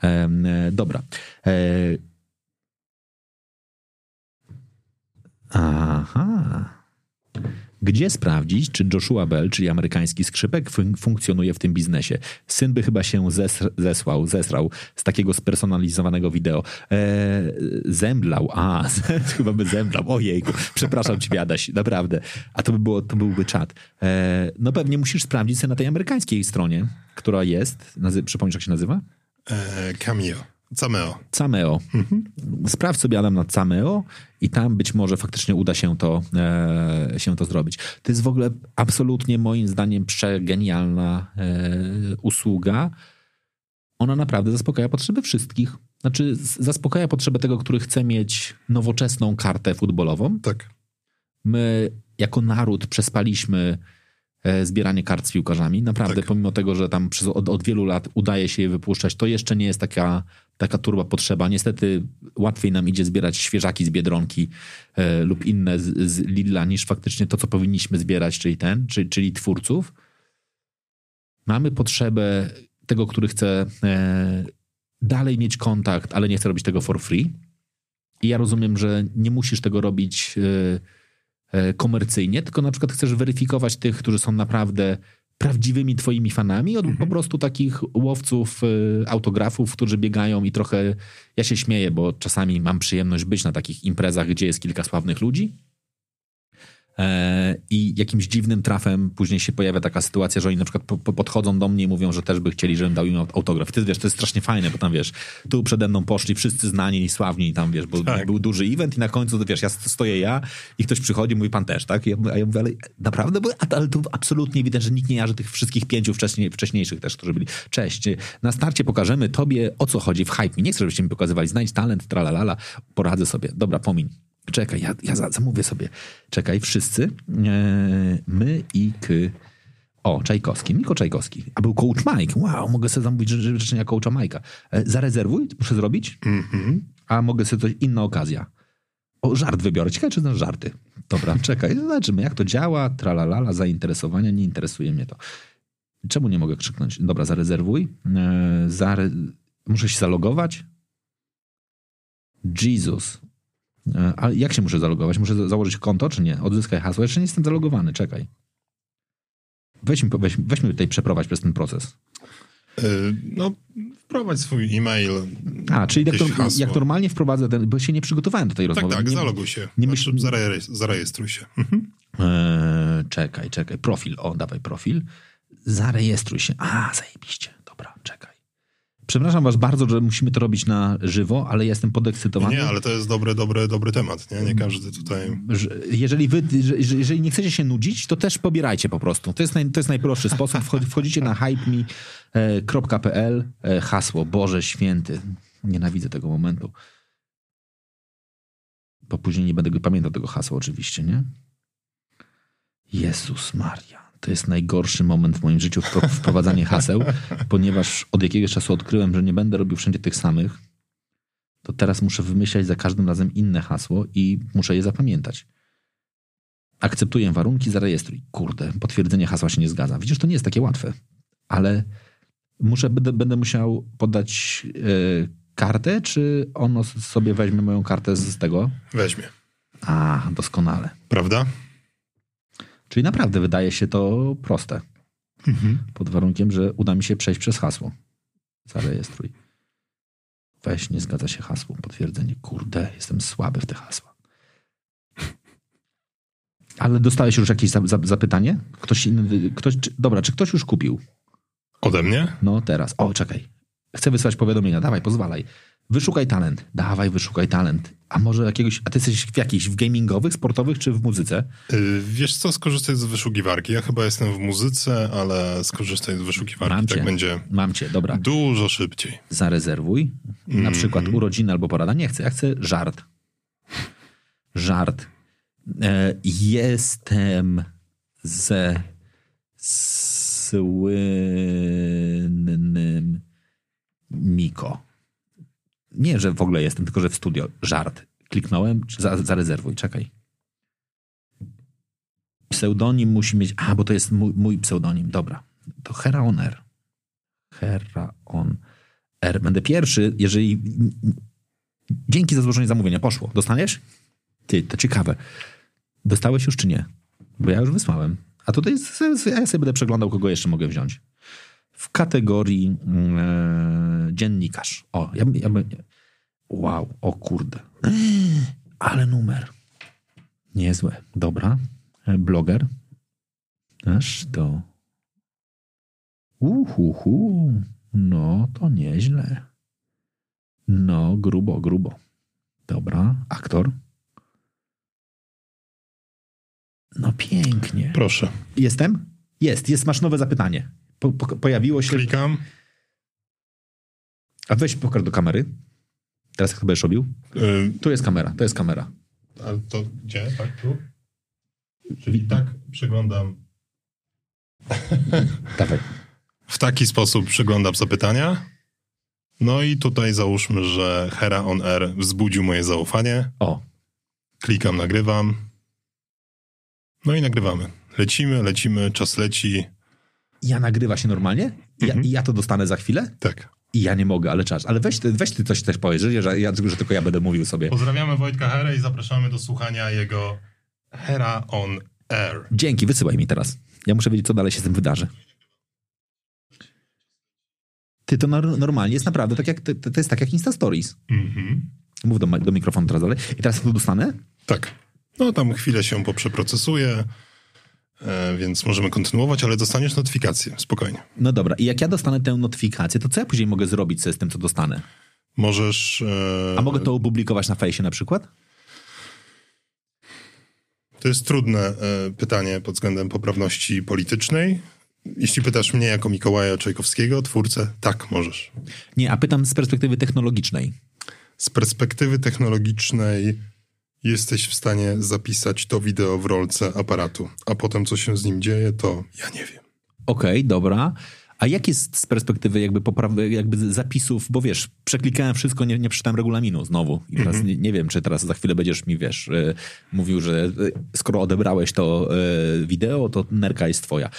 S1: E, dobra. E, aha. Gdzie sprawdzić, czy Joshua Bell, czyli amerykański skrzypek, fun funkcjonuje w tym biznesie? Syn by chyba się zes zesłał, zesrał z takiego spersonalizowanego wideo. Eee, a, chyba by zemdlał, ojejku, przepraszam cię, Adaś, naprawdę. A to by było, to byłby czat. Eee, no pewnie musisz sprawdzić sobie na tej amerykańskiej stronie, która jest, nazy- przypomnisz jak się nazywa?
S2: Eee, Cameo. Cameo.
S1: Cameo. Mhm. Sprawdź sobie Adam na Cameo i tam być może faktycznie uda się to, e, się to zrobić. To jest w ogóle absolutnie moim zdaniem przegenialna e, usługa. Ona naprawdę zaspokaja potrzeby wszystkich. Znaczy zaspokaja potrzebę tego, który chce mieć nowoczesną kartę futbolową.
S2: Tak.
S1: My jako naród przespaliśmy E, zbieranie kart z piłkarzami. Naprawdę, tak. pomimo tego, że tam przez, od, od, wielu lat udaje się je wypuszczać, to jeszcze nie jest taka, taka turba potrzeba. Niestety łatwiej nam idzie zbierać świeżaki z Biedronki e, lub inne z, z Lidla, niż faktycznie to, co powinniśmy zbierać, czyli ten, czyli, czyli twórców. Mamy potrzebę tego, który chce e, dalej mieć kontakt, ale nie chce robić tego for free. I ja rozumiem, że nie musisz tego robić... E, E, komercyjnie, tylko na przykład chcesz weryfikować tych, którzy są naprawdę prawdziwymi twoimi fanami, od mhm. po prostu takich łowców e, autografów, którzy biegają i trochę, ja się śmieję, bo czasami mam przyjemność być na takich imprezach, gdzie jest kilka sławnych ludzi I jakimś dziwnym trafem później się pojawia taka sytuacja, że oni na przykład po, po podchodzą do mnie i mówią, że też by chcieli, żebym dał im autograf. I ty wiesz, to jest strasznie fajne, bo tam wiesz, tu przede mną poszli wszyscy znani i sławni i tam wiesz, bo
S2: Tak.
S1: był duży event i na końcu, wiesz, ja stoję ja i ktoś przychodzi, mówi pan też, tak? I ja, a ja mówię, ale naprawdę, bo, ale tu absolutnie widać, że nikt nie jarzy tych wszystkich pięciu wcześniej, wcześniejszych też, którzy byli. Cześć, na starcie pokażemy tobie, o co chodzi w Hype. Nie chcę, żebyście mi pokazywali, znajdź talent, tralalala, poradzę sobie. Dobra, pomiń. Czekaj, ja, ja za- zamówię sobie. Czekaj, wszyscy. E, my i k... O, Czajkowski, Miko Czajkowski. A był coach Mike. Wow, mogę sobie zamówić ży- życzenia coacha Majka. E, zarezerwuj, muszę zrobić. A mogę sobie coś, inna okazja. O, żart wybiorę. Ciekawe, czy znasz żarty. Dobra, czekaj, zobaczymy, jak to działa. Tralalala, zainteresowania, nie interesuje mnie to. Czemu nie mogę krzyknąć? Dobra, zarezerwuj. E, zare... Muszę się zalogować? Jesus. E, Ale jak się muszę zalogować? Muszę za- założyć konto, czy nie? Odzyskaj hasło. Jeszcze nie jestem zalogowany, czekaj. Weź mi, weź, weź mi tutaj przeprowadź przez ten proces.
S2: Y, No, wprowadź swój e-mail.
S1: A, czyli jak, to, jak normalnie wprowadzę ten, bo się nie przygotowałem do tej
S2: Tak,
S1: rozmowy.
S2: tak,
S1: nie,
S2: zaloguj się.
S1: nie
S2: Nie
S1: myśl-
S2: zarejestruj, zarejestruj się. Mhm.
S1: Eee, czekaj, czekaj. Profil. O, dawaj profil. Zarejestruj się. A, zajebiście. Przepraszam was bardzo, że musimy to robić na żywo, ale jestem podekscytowany.
S2: Nie, ale to jest dobry, dobry, dobry temat. Nie, nie każdy tutaj...
S1: że jeżeli wy, że, że jeżeli nie chcecie się nudzić, to też pobierajcie po prostu. To jest, naj, to jest najprostszy sposób. Wchodzi- Wchodzicie na hypeme.pl, e, hasło Boże Święty. Nienawidzę tego momentu. Bo później nie będę pamiętał tego hasła oczywiście, nie? Jezus Maria. To jest najgorszy moment w moim życiu wpro- wprowadzanie haseł, ponieważ od jakiegoś czasu odkryłem, że nie będę robił wszędzie tych samych. To teraz muszę wymyślać za każdym razem inne hasło i muszę je zapamiętać. Akceptuję warunki, zarejestruj. Kurde, potwierdzenie hasła się nie zgadza. Widzisz, to nie jest takie łatwe, ale muszę, będę, będę musiał podać e, kartę, czy ono sobie weźmie moją kartę z tego?
S2: Weźmie.
S1: A, doskonale.
S2: Prawda?
S1: Czyli naprawdę wydaje się to proste. Pod warunkiem, że uda mi się przejść przez hasło. Zarejestruj. Weź, nie zgadza się hasło. Potwierdzenie. Kurde, jestem słaby w te hasła. Ale dostałeś już jakieś za, za, zapytanie? Ktoś inny, ktoś, czy, dobra, czy ktoś już kupił?
S2: Ode mnie?
S1: No teraz. O, czekaj. Chcę wysłać powiadomienia. Dawaj, pozwalaj. Wyszukaj talent. Dawaj, wyszukaj talent. A może jakiegoś... A ty jesteś w jakichś w gamingowych, sportowych czy w muzyce?
S2: Y, Wiesz co, skorzystaj z wyszukiwarki. Ja chyba jestem w muzyce, ale skorzystaj z wyszukiwarki.
S1: Mam
S2: tak
S1: cię.
S2: będzie
S1: Mam cię, dobra.
S2: dużo szybciej.
S1: zarezerwuj. Na przykład urodziny albo porada. Nie chcę, ja chcę żart. Żart. E, jestem ze słynnym Miko. Nie, że w ogóle jestem, tylko że w studio. Żart. Kliknąłem, za, zarezerwuj, czekaj. Pseudonim musi mieć. A, bo to jest mój, mój pseudonim. Dobra. To Hera on Air. Hera on R. Będę pierwszy, jeżeli. Dzięki za złożenie zamówienia. Poszło. Dostaniesz? Ty, to ciekawe. Dostałeś już czy nie? Bo ja już wysłałem. A tutaj ja sobie będę przeglądał, kogo jeszcze mogę wziąć. W kategorii e, dziennikarz. O, ja, ja. Wow, o kurde. Ale numer. Niezłe. Dobra. E, Bloger. Aż to. Uhuhu. No, to nieźle. No, grubo, grubo. Dobra, aktor. No pięknie.
S2: Proszę.
S1: Jestem? Jest, jest, masz nowe zapytanie. Po, po, pojawiło się.
S2: Klikam.
S1: A weź pokaż do kamery. Teraz jak to będziesz robił?
S2: Y,
S1: Tu jest kamera, to jest kamera.
S2: Ale to gdzie? Tak, tu? Czyli tak przeglądam.
S1: Dawaj.
S2: W taki sposób przeglądam zapytania. No i tutaj załóżmy, że Hera on Air wzbudził moje zaufanie.
S1: O,
S2: Klikam, nagrywam. No i nagrywamy. Lecimy, lecimy, czas leci.
S1: ja nagrywa się normalnie? Ja,
S2: Mhm.
S1: I ja to dostanę za chwilę?
S2: Tak.
S1: I ja nie mogę, ale czas. Ale weź, ty- weź ty coś też powiedz, że, ja, że tylko ja będę mówił sobie.
S2: Pozdrawiamy Wojtka Herę i zapraszamy do słuchania jego Hera on Air.
S1: Dzięki, wysyłaj mi teraz. Ja muszę wiedzieć, co dalej się z tym wydarzy. Ty, to nor- normalnie jest naprawdę tak jak, to, to jest tak jak Insta Stories.
S2: Mhm.
S1: Mów do, do mikrofonu teraz dalej. I teraz to dostanę?
S2: Tak. No tam chwilę się poprzeprocesuje, więc możemy kontynuować, ale dostaniesz notyfikację, spokojnie.
S1: No dobra, i jak ja dostanę tę notyfikację, to co ja później mogę zrobić z tym, co dostanę?
S2: Możesz... e,
S1: A mogę to opublikować na fejsie na przykład?
S2: To jest trudne e, pytanie pod względem poprawności politycznej. Jeśli pytasz mnie jako Mikołaja Czajkowskiego, twórcę, tak, możesz.
S1: Nie, a pytam z perspektywy technologicznej.
S2: Z perspektywy technologicznej jesteś w stanie zapisać to wideo w rolce aparatu, a potem co się z nim dzieje, to ja nie wiem.
S1: Okej, dobra. A jak jest z perspektywy jakby poprawy, jakby zapisów, bo wiesz, przeklikałem wszystko, nie, nie przeczytałem regulaminu znowu i teraz nie, nie wiem, czy teraz za chwilę będziesz mi, wiesz, e, mówił, że e, skoro odebrałeś to e, wideo, to nerka jest twoja.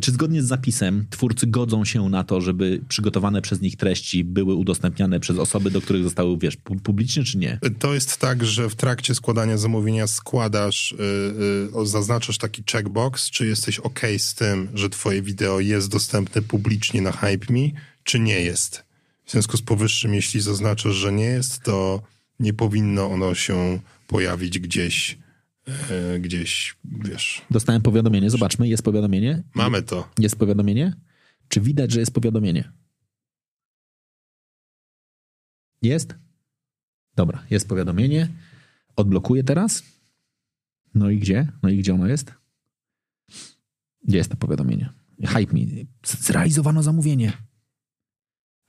S1: Czy zgodnie z zapisem twórcy godzą się na to, żeby przygotowane przez nich treści były udostępniane przez osoby, do których zostały, wiesz, pu- publicznie, czy nie?
S2: To jest tak, że w trakcie składania zamówienia składasz, zaznaczasz taki checkbox, czy jesteś ok z tym, że twoje wideo jest dostępne publicznie na HypeMe, czy nie jest. W związku z powyższym, jeśli zaznaczasz, że nie jest, to nie powinno ono się pojawić gdzieś, yy, gdzieś, wiesz.
S1: Dostałem powiadomienie, zobaczmy, jest powiadomienie.
S2: Mamy to.
S1: Jest powiadomienie? Czy widać, że jest powiadomienie? Jest? Dobra, jest powiadomienie. Odblokuję teraz. No i gdzie? No i gdzie ono jest? Gdzie jest to powiadomienie? Hype me. Z- Zrealizowano zamówienie.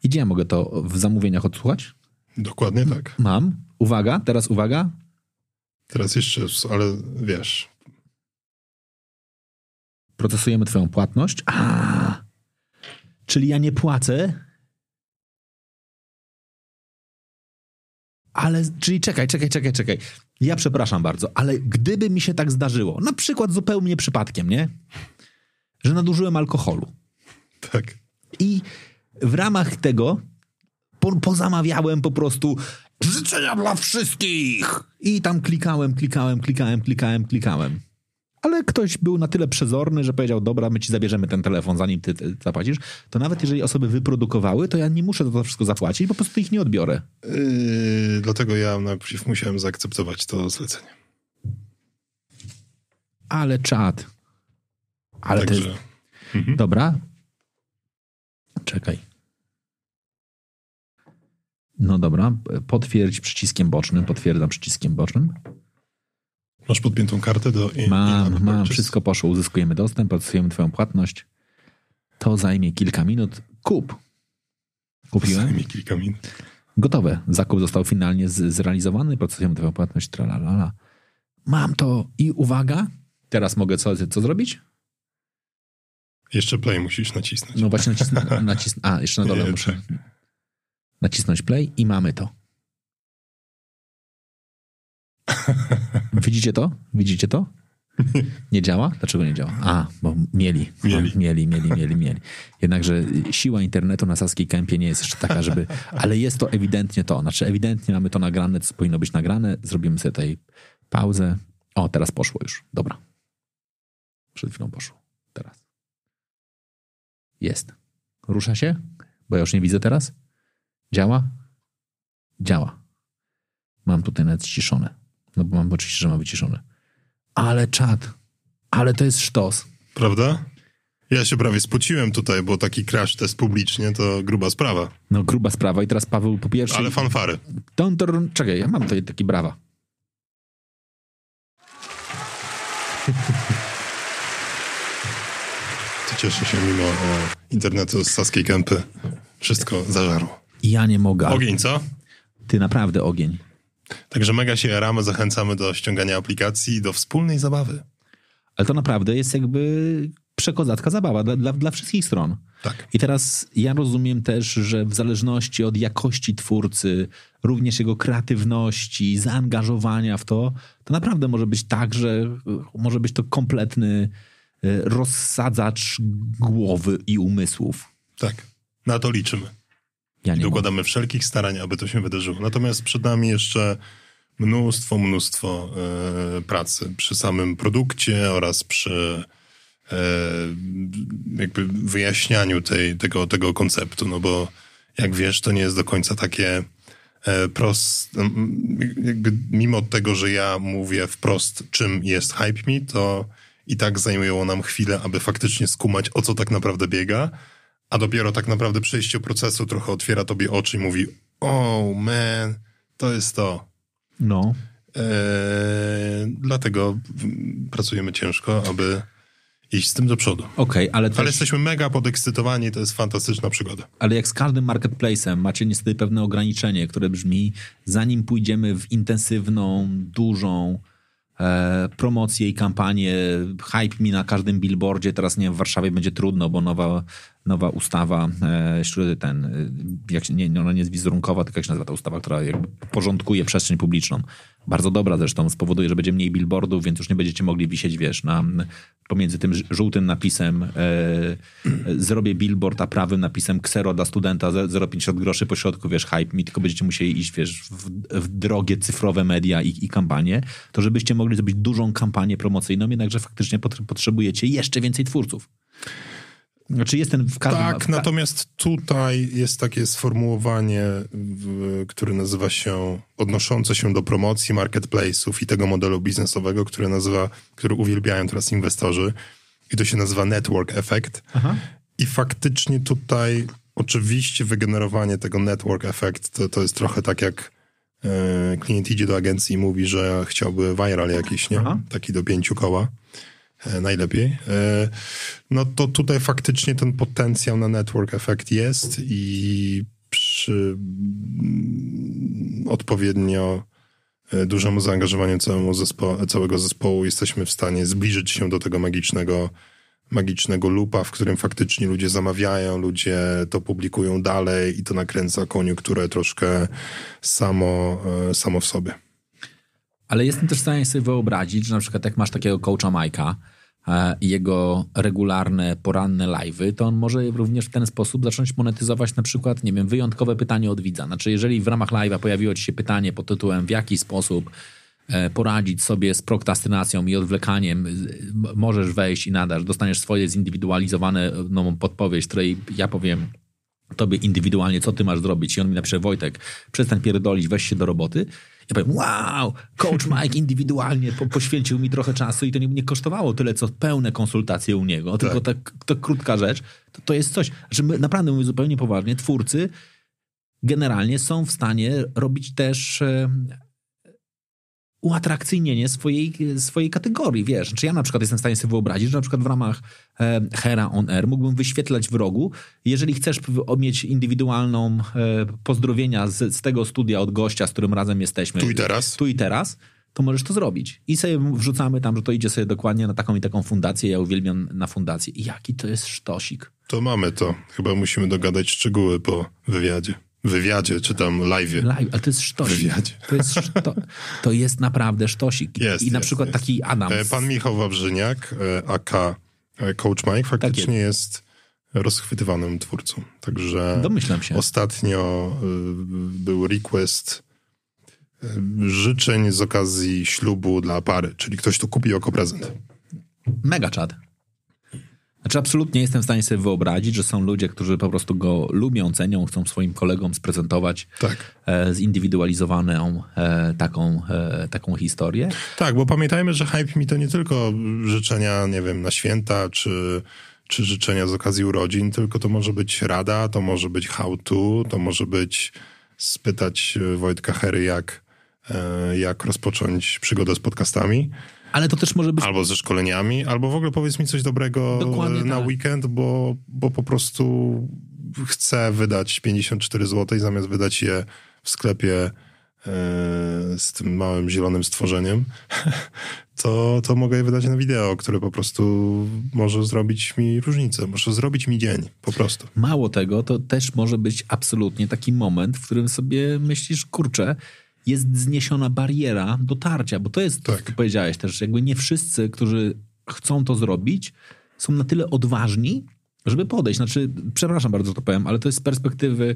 S1: I gdzie ja mogę to w zamówieniach odsłuchać?
S2: Dokładnie tak.
S1: Mam. Uwaga, teraz uwaga.
S2: Teraz jeszcze, ale wiesz,
S1: Procesujemy twoją płatność. A, czyli ja nie płacę. Ale, czyli czekaj, czekaj, czekaj, czekaj. Ja przepraszam bardzo, ale gdyby mi się tak zdarzyło, na przykład zupełnie przypadkiem, nie? Że nadużyłem alkoholu
S2: tak.
S1: i w ramach tego po, pozamawiałem po prostu życzenia dla wszystkich. I tam klikałem, klikałem, klikałem, klikałem, klikałem. Ale ktoś był na tyle przezorny, że powiedział, dobra, my ci zabierzemy ten telefon, zanim ty, ty zapłacisz. To nawet jeżeli osoby wyprodukowały, to ja nie muszę za to wszystko zapłacić, po prostu ich nie odbiorę.
S2: Yy, dlatego ja najpierw musiałem zaakceptować to zlecenie.
S1: Ale czad. Ale to
S2: Także
S1: jest... Dobra. Czekaj. No dobra, potwierdź przyciskiem bocznym. Potwierdzam przyciskiem bocznym.
S2: masz podpiętą kartę do... i-
S1: Mam,
S2: i-
S1: mam,
S2: Purchase?
S1: wszystko poszło. Uzyskujemy dostęp, procesujemy twoją płatność. To zajmie kilka minut. Kup. Kupiłem.
S2: Zajmie kilka minut.
S1: Gotowe. Zakup został finalnie z, zrealizowany. Procesujemy twoją płatność. Tralalala. Mam to. I uwaga. Teraz mogę co, co zrobić?
S2: Jeszcze play musisz nacisnąć.
S1: No właśnie nacisnę. nacisnę a, jeszcze na dole
S2: Nie,
S1: muszę
S2: tak.
S1: nacisnąć play i mamy to. Widzicie to? Widzicie to? Nie działa? Dlaczego nie działa? A, bo mieli.
S2: Mieli.
S1: Mieli, mieli, mieli, mieli. Jednakże siła internetu na Saskiej Kępie nie jest jeszcze taka, żeby... Ale jest to ewidentnie to. Znaczy ewidentnie mamy to nagrane, co powinno być nagrane. Zrobimy sobie tutaj pauzę. O, teraz poszło już. Dobra. Przed chwilą poszło. Teraz. Jest. Rusza się? Bo ja już nie widzę teraz. Działa? Działa. Mam tutaj nawet ściszone. No bo mam oczywiście, że ma wyciszone. Ale czad. Ale to jest sztos.
S2: Prawda? Ja się prawie spociłem tutaj, bo taki crash test publicznie to gruba sprawa.
S1: No gruba sprawa. I teraz Paweł po pierwsze...
S2: Ale fanfary.
S1: Ton, ton, czekaj, ja mam tutaj taki brawa.
S2: Cieszę się mimo e, internetu z Saskiej Kępy. Wszystko zażarło.
S1: Ja nie mogę.
S2: Ogień, co?
S1: Ty naprawdę ogień.
S2: Także mega się jaramy, zachęcamy do ściągania aplikacji i do wspólnej zabawy.
S1: Ale to naprawdę jest jakby przekozacka zabawa dla, dla, dla wszystkich stron.
S2: Tak.
S1: I teraz ja rozumiem też, że w zależności od jakości twórcy, również jego kreatywności, zaangażowania w to, to naprawdę może być tak, że y, może być to kompletny rozsadzacz głowy i umysłów.
S2: Tak. Na to liczymy.
S1: Ja
S2: I dokładamy wszelkich starań, aby to się wydarzyło. Natomiast przed nami jeszcze mnóstwo, mnóstwo e, pracy przy samym produkcie oraz przy e, jakby wyjaśnianiu tej, tego, tego konceptu, no bo jak wiesz, to nie jest do końca takie e, prost, m, jakby mimo tego, że ja mówię wprost, czym jest Hype Me, to i tak zajmuje nam chwilę, aby faktycznie skumać, o co tak naprawdę biega, a dopiero tak naprawdę przejście procesu trochę otwiera tobie oczy i mówi, oh man, to jest to.
S1: No.
S2: Eee, dlatego pracujemy ciężko, aby iść z tym do przodu.
S1: Okej, ale też...
S2: Ale jesteśmy mega podekscytowani, to jest fantastyczna przygoda.
S1: Ale jak z każdym marketplace'em, macie niestety pewne ograniczenie, które brzmi, zanim pójdziemy w intensywną, dużą e, promocję i kampanię, hype mi na każdym billboardzie, teraz nie wiem, w Warszawie będzie trudno, bo nowa, nowa ustawa, e, ten, e, jak nie, ona nie jest wizerunkowa, tylko jak się nazywa ta ustawa, która jakby porządkuje przestrzeń publiczną. Bardzo dobra zresztą, spowoduje, że będzie mniej billboardów, więc już nie będziecie mogli wisieć, wiesz, na, pomiędzy tym żółtym napisem e, e, zrobię billboard, a prawym napisem ksero dla studenta ze- 0,50 groszy po środku, wiesz, hype mi, tylko będziecie musieli iść, wiesz, w, w drogie cyfrowe media i, i kampanie, to żebyście mogli zrobić dużą kampanię promocyjną, jednakże faktycznie pot- potrzebujecie jeszcze więcej twórców. Znaczy jest ten w każdym...
S2: Tak, natomiast tutaj jest takie sformułowanie, w, które nazywa się, odnoszące się do promocji marketplace'ów i tego modelu biznesowego, które nazywa, który uwielbiają teraz inwestorzy i to się nazywa network effect. I faktycznie tutaj oczywiście wygenerowanie tego network effect to, to jest trochę tak jak e, klient idzie do agencji i mówi, że chciałby viral jakiś, nie?
S1: Aha.
S2: Taki do pięciu koła. E, najlepiej. E, no to tutaj faktycznie ten potencjał na network effect jest i przy mm, odpowiednio e, dużemu zaangażowaniu całemu zespo- całego zespołu jesteśmy w stanie zbliżyć się do tego magicznego magicznego lupa, w którym faktycznie ludzie zamawiają, ludzie to publikują dalej i to nakręca koniunkturę troszkę samo, samo w sobie.
S1: Ale jestem też w stanie sobie wyobrazić, że na przykład jak masz takiego coacha Majka e, i jego regularne, poranne live'y, to on może również w ten sposób zacząć monetyzować na przykład, nie wiem, wyjątkowe pytanie od widza. Znaczy, jeżeli w ramach live'a pojawiło ci się pytanie pod tytułem w jaki sposób e, poradzić sobie z prokrastynacją i odwlekaniem, możesz wejść i nadasz, dostaniesz swoje zindywidualizowaną podpowiedź, której ja powiem tobie indywidualnie, co ty masz zrobić. I on mi napisze, Wojtek, przestań pierdolić, weź się do roboty. Ja powiem, wow, coach Mike indywidualnie po, poświęcił mi trochę czasu i to nie, nie kosztowało tyle, co pełne konsultacje u niego, tylko tak, to krótka rzecz. To, to jest coś, że my naprawdę mówię zupełnie poważnie, twórcy generalnie są w stanie robić też uatrakcyjnienie swojej, swojej kategorii, wiesz. Czy ja na przykład jestem w stanie sobie wyobrazić, że na przykład w ramach e, Hera on Air mógłbym wyświetlać w rogu, jeżeli chcesz mieć indywidualną e, pozdrowienia z, z tego studia od gościa, z którym razem jesteśmy.
S2: Tu i teraz.
S1: Tu i teraz, to możesz to zrobić. I sobie wrzucamy tam, że to idzie sobie dokładnie na taką i taką fundację. Ja uwielbiam na fundację. I jaki to jest sztosik.
S2: To mamy to. Chyba musimy dogadać szczegóły po wywiadzie. Wywiadzie, czy tam live'ie.
S1: Live, ale to jest sztosik.
S2: Wywiadzie.
S1: To jest, szto, to jest naprawdę sztosik. I-
S2: Jest,
S1: I na
S2: jest,
S1: przykład
S2: jest.
S1: taki Adam.
S2: E, Pan Michał Wawrzyniak, e, AK e, Coach Mike, faktycznie
S1: Tak
S2: jest rozchwytywanym twórcą. Także
S1: Domyślam się.
S2: ostatnio był request życzeń z okazji ślubu dla pary, czyli ktoś to kupił jako prezent.
S1: Mega czad. Znaczy absolutnie jestem w stanie sobie wyobrazić, że są ludzie, którzy po prostu go lubią, cenią, chcą swoim kolegom sprezentować
S2: Tak.
S1: e, zindywidualizowaną e, taką, e, taką historię.
S2: Tak, bo pamiętajmy, że Hype Me to nie tylko życzenia, nie wiem, na święta, czy, czy życzenia z okazji urodzin, tylko to może być rada, to może być how to, to może być spytać Wojtka Hery, jak, e, jak rozpocząć przygodę z podcastami,
S1: Ale to też może być
S2: albo ze szkoleniami, albo w ogóle powiedz mi coś dobrego
S1: Dokładnie
S2: e, na
S1: tak.
S2: weekend, bo, bo po prostu chcę wydać 54 zł zamiast wydać je w sklepie e, z tym małym zielonym stworzeniem, to, to mogę je wydać na wideo, które po prostu może zrobić mi różnicę, może zrobić mi dzień, po prostu.
S1: Mało tego, to też może być absolutnie taki moment, w którym sobie myślisz, kurczę, jest zniesiona bariera dotarcia, bo to jest to,
S2: Tak.
S1: co powiedziałeś też, jakby nie wszyscy, którzy chcą to zrobić, są na tyle odważni, żeby podejść. Znaczy, przepraszam bardzo, to powiem, ale to jest z perspektywy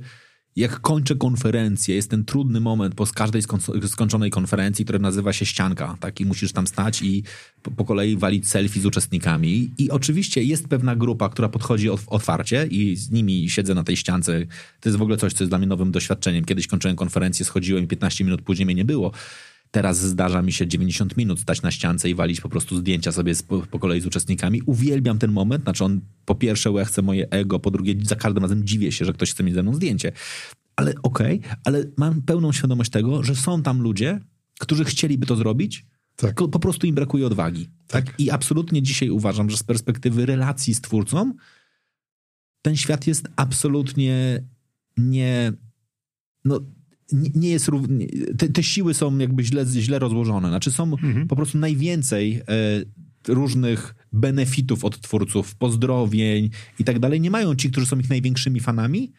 S1: jak kończę konferencję, jest ten trudny moment po każdej skończonej konferencji, która nazywa się ścianka. Tak? I musisz tam stać i po, po, kolei walić selfie z uczestnikami. I oczywiście jest pewna grupa, która podchodzi otwarcie i z nimi siedzę na tej ściance. To jest w ogóle coś, co jest dla mnie nowym doświadczeniem. Kiedyś kończyłem konferencję, schodziłem i 15 minut później mnie nie było. Teraz zdarza mi się 90 minut stać na ściance i walić po prostu zdjęcia sobie z, po, po, kolei z uczestnikami. Uwielbiam ten moment, znaczy on po pierwsze łechce moje ego, po drugie za każdym razem dziwię się, że ktoś chce mieć ze mną zdjęcie. Ale okej, okay, ale mam pełną świadomość tego, że są tam ludzie, którzy chcieliby to zrobić, tak. po prostu im brakuje odwagi. Tak. tak? I absolutnie dzisiaj uważam, że z perspektywy relacji z twórcą ten świat jest absolutnie nie... No, nie jest równie, te, te, siły są jakby źle, źle rozłożone. Znaczy są mhm. po prostu najwięcej e, różnych benefitów od twórców, pozdrowień i tak dalej. Nie mają ci, którzy są ich największymi fanami,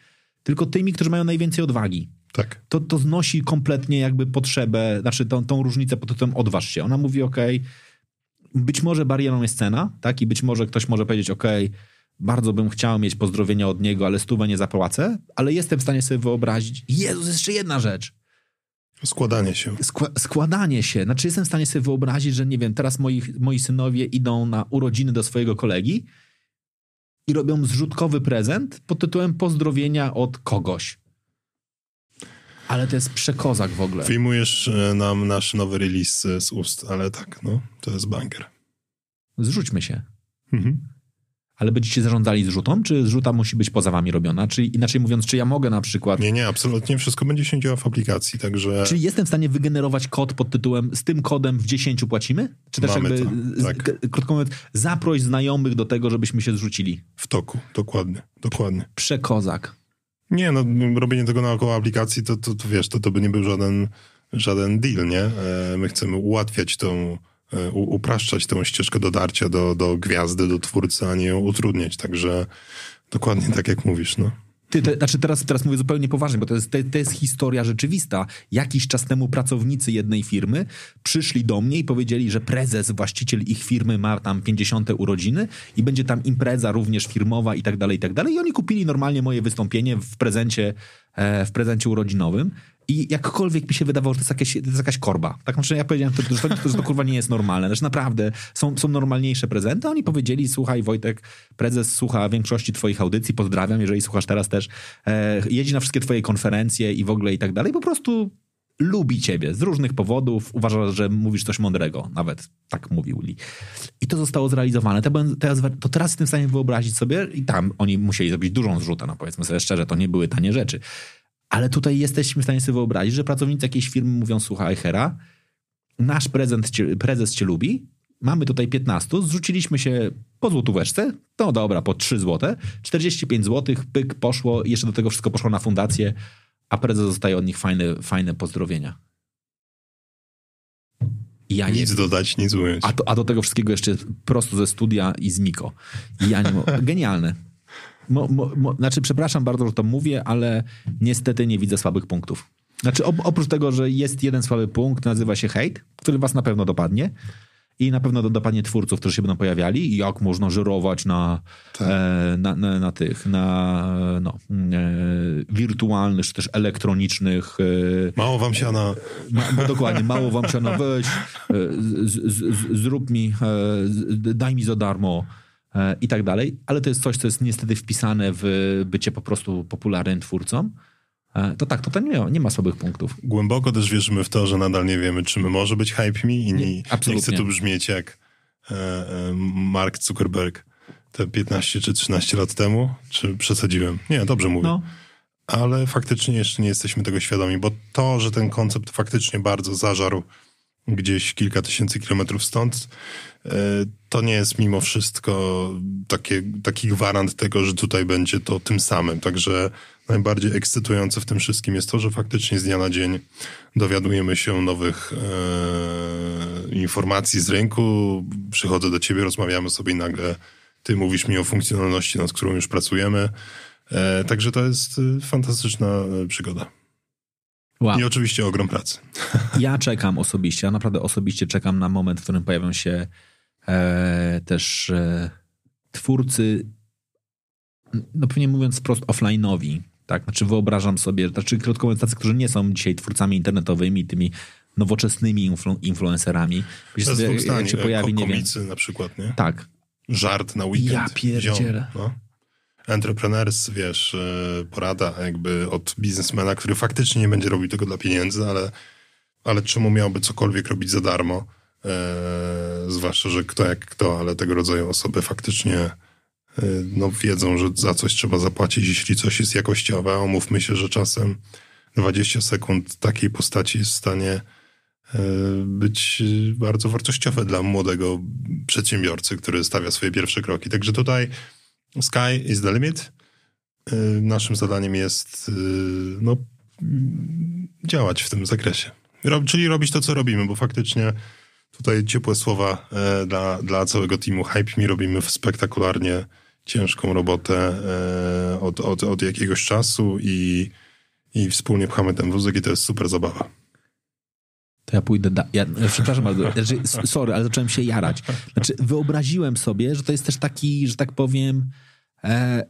S1: tylko tymi, którzy mają najwięcej odwagi.
S2: Tak.
S1: To, to znosi kompletnie jakby potrzebę, znaczy tą, tą różnicę pod tytułem odważ się. Ona mówi, ok, być może barierą jest cena, tak? I być może ktoś może powiedzieć, ok, bardzo bym chciał mieć pozdrowienia od niego, ale stówę nie zapłacę, ale jestem w stanie sobie wyobrazić, Jezus, jeszcze jedna rzecz.
S2: Składanie się.
S1: Skła składanie się. Znaczy jestem w stanie sobie wyobrazić, że nie wiem, teraz moi, moi synowie idą na urodziny do swojego kolegi i robią zrzutkowy prezent pod tytułem pozdrowienia od kogoś. Ale to jest przekozak w ogóle.
S2: Wyjmujesz e, nam nasz nowy release z ust, ale tak, no, to jest banker.
S1: Zrzućmy się. Mhm ale będziecie zarządzali zrzutą, czy zrzuta musi być poza wami robiona? Czy inaczej mówiąc, czy ja mogę na przykład...
S2: Nie, nie, absolutnie wszystko będzie się działo w aplikacji, także...
S1: Czy jestem w stanie wygenerować kod pod tytułem z tym kodem w 10 płacimy? Czy też
S2: Mamy
S1: jakby,
S2: to, tak.
S1: krótko mówiąc, zaproś znajomych do tego, żebyśmy się zrzucili?
S2: W toku, dokładnie, dokładnie.
S1: Przekozak.
S2: Nie, no robienie tego naokoło aplikacji, to, to, to wiesz, to, to by nie był żaden, żaden deal, nie? E, my chcemy ułatwiać tą E, upraszczać tę ścieżkę dotarcia do, do gwiazdy, do twórcy, a nie ją utrudniać. Także dokładnie tak jak mówisz, no.
S1: Ty, te, znaczy teraz, teraz mówię zupełnie poważnie, bo to jest, to, to jest historia rzeczywista. Jakiś czas temu pracownicy jednej firmy przyszli do mnie i powiedzieli, że prezes, właściciel ich firmy ma tam 50 urodziny i będzie tam impreza również firmowa i tak dalej, i tak dalej. I oni kupili normalnie moje wystąpienie w prezencie, e, w prezencie urodzinowym. I jakkolwiek mi się wydawało, że to jest, jakieś, to jest jakaś korba. Tak znaczy ja powiedziałem, że to, że to kurwa nie jest normalne. Znaczy naprawdę są, są normalniejsze prezenty. Oni powiedzieli, słuchaj Wojtek, prezes słucha większości twoich audycji, pozdrawiam, jeżeli słuchasz teraz też. E, jedzi na wszystkie twoje konferencje i w ogóle i tak dalej. Po prostu lubi ciebie z różnych powodów. Uważa, że mówisz coś mądrego. Nawet tak mówił Lee. I to zostało zrealizowane. To, teraz, to teraz jestem w stanie wyobrazić sobie i tam oni musieli zrobić dużą zrzutę, no powiedzmy sobie szczerze, to nie były tanie rzeczy ale tutaj jesteśmy w stanie sobie wyobrazić, że pracownicy jakiejś firmy mówią, słuchaj Hera, nasz prezent cię, prezes cię lubi, mamy tutaj 15, zrzuciliśmy się po złotóweczce, no dobra, po 3 złote, 45 złotych, pyk, poszło, jeszcze do tego wszystko poszło na fundację, a prezes dostaje od nich fajne, fajne pozdrowienia.
S2: Ja nic nie... dodać, nic ująć.
S1: A, to, a do tego wszystkiego jeszcze prosto ze studia i z Miko. Ja nie Genialne. Mo, mo, mo, znaczy, przepraszam bardzo, że to mówię, ale niestety nie widzę słabych punktów. Znaczy, oprócz tego, że jest jeden słaby punkt, nazywa się hejt, który was na pewno dopadnie. I na pewno dopadnie twórców, którzy się będą pojawiali jak można żerować na, tak. e, na, na, na, tych, na no, e, wirtualnych, czy też elektronicznych. E,
S2: mało wam siana.
S1: Ma, dokładnie, mało wam siana, weź, e, z, z, z, zrób mi, e, daj mi za darmo i tak dalej, ale to jest coś, co jest niestety wpisane w bycie po prostu popularnym twórcą. E, to tak, to, to nie, ma, nie ma słabych punktów.
S2: Głęboko też wierzymy w to, że nadal nie wiemy, czy my może być Hype Me i nie, nie, nie chcę tu brzmieć jak e, Mark Zuckerberg te 15 czy 13 lat temu, czy przesadziłem? Nie, dobrze mówię. No. Ale faktycznie jeszcze nie jesteśmy tego świadomi, bo to, że ten koncept faktycznie bardzo zażarł gdzieś kilka tysięcy kilometrów stąd, e, to nie jest mimo wszystko takie, taki gwarant tego, że tutaj będzie to tym samym. Także najbardziej ekscytujące w tym wszystkim jest to, że faktycznie z dnia na dzień dowiadujemy się nowych e, informacji z rynku. Przychodzę do ciebie, rozmawiamy sobie i nagle ty mówisz mi o funkcjonalności, nad którą już pracujemy. E, także to jest e, fantastyczna e, przygoda. Wow. I oczywiście ogrom pracy.
S1: Ja czekam osobiście, ja naprawdę osobiście czekam na moment, w którym pojawią się e, też e, twórcy, no pewnie mówiąc wprost offline'owi, Tak, znaczy wyobrażam sobie, znaczy krótko mówiąc, tacy, którzy nie są dzisiaj twórcami internetowymi, tymi nowoczesnymi influ, influencerami. Wiesz, sobie,
S2: jest
S1: jak się pojawi, nie wiem.
S2: na przykład, nie?
S1: Tak,
S2: Żart na weekend.
S1: Ja pierdzielę.
S2: Ziom, no. Entrepreneurs, wiesz, e, porada jakby od biznesmena, który faktycznie nie będzie robił tego dla pieniędzy, ale, ale czemu miałby cokolwiek robić za darmo? E, zwłaszcza, że kto jak kto, ale tego rodzaju osoby faktycznie e, no, wiedzą, że za coś trzeba zapłacić, jeśli coś jest jakościowe. A Umówmy się, że czasem 20 sekund takiej postaci jest w stanie e, być bardzo wartościowe dla młodego przedsiębiorcy, który stawia swoje pierwsze kroki. Także tutaj sky is the limit. Naszym zadaniem jest no, działać w tym zakresie. Rob, czyli robić to, co robimy, bo faktycznie tutaj ciepłe słowa e, dla, dla całego teamu Hype Me. Robimy spektakularnie ciężką robotę e, od, od, od jakiegoś czasu i, i wspólnie pchamy ten wózek i to jest super zabawa.
S1: To ja pójdę. Da- ja, przepraszam bardzo. Znaczy, sorry, ale zacząłem się jarać. Znaczy, wyobraziłem sobie, że to jest też taki, że tak powiem, e,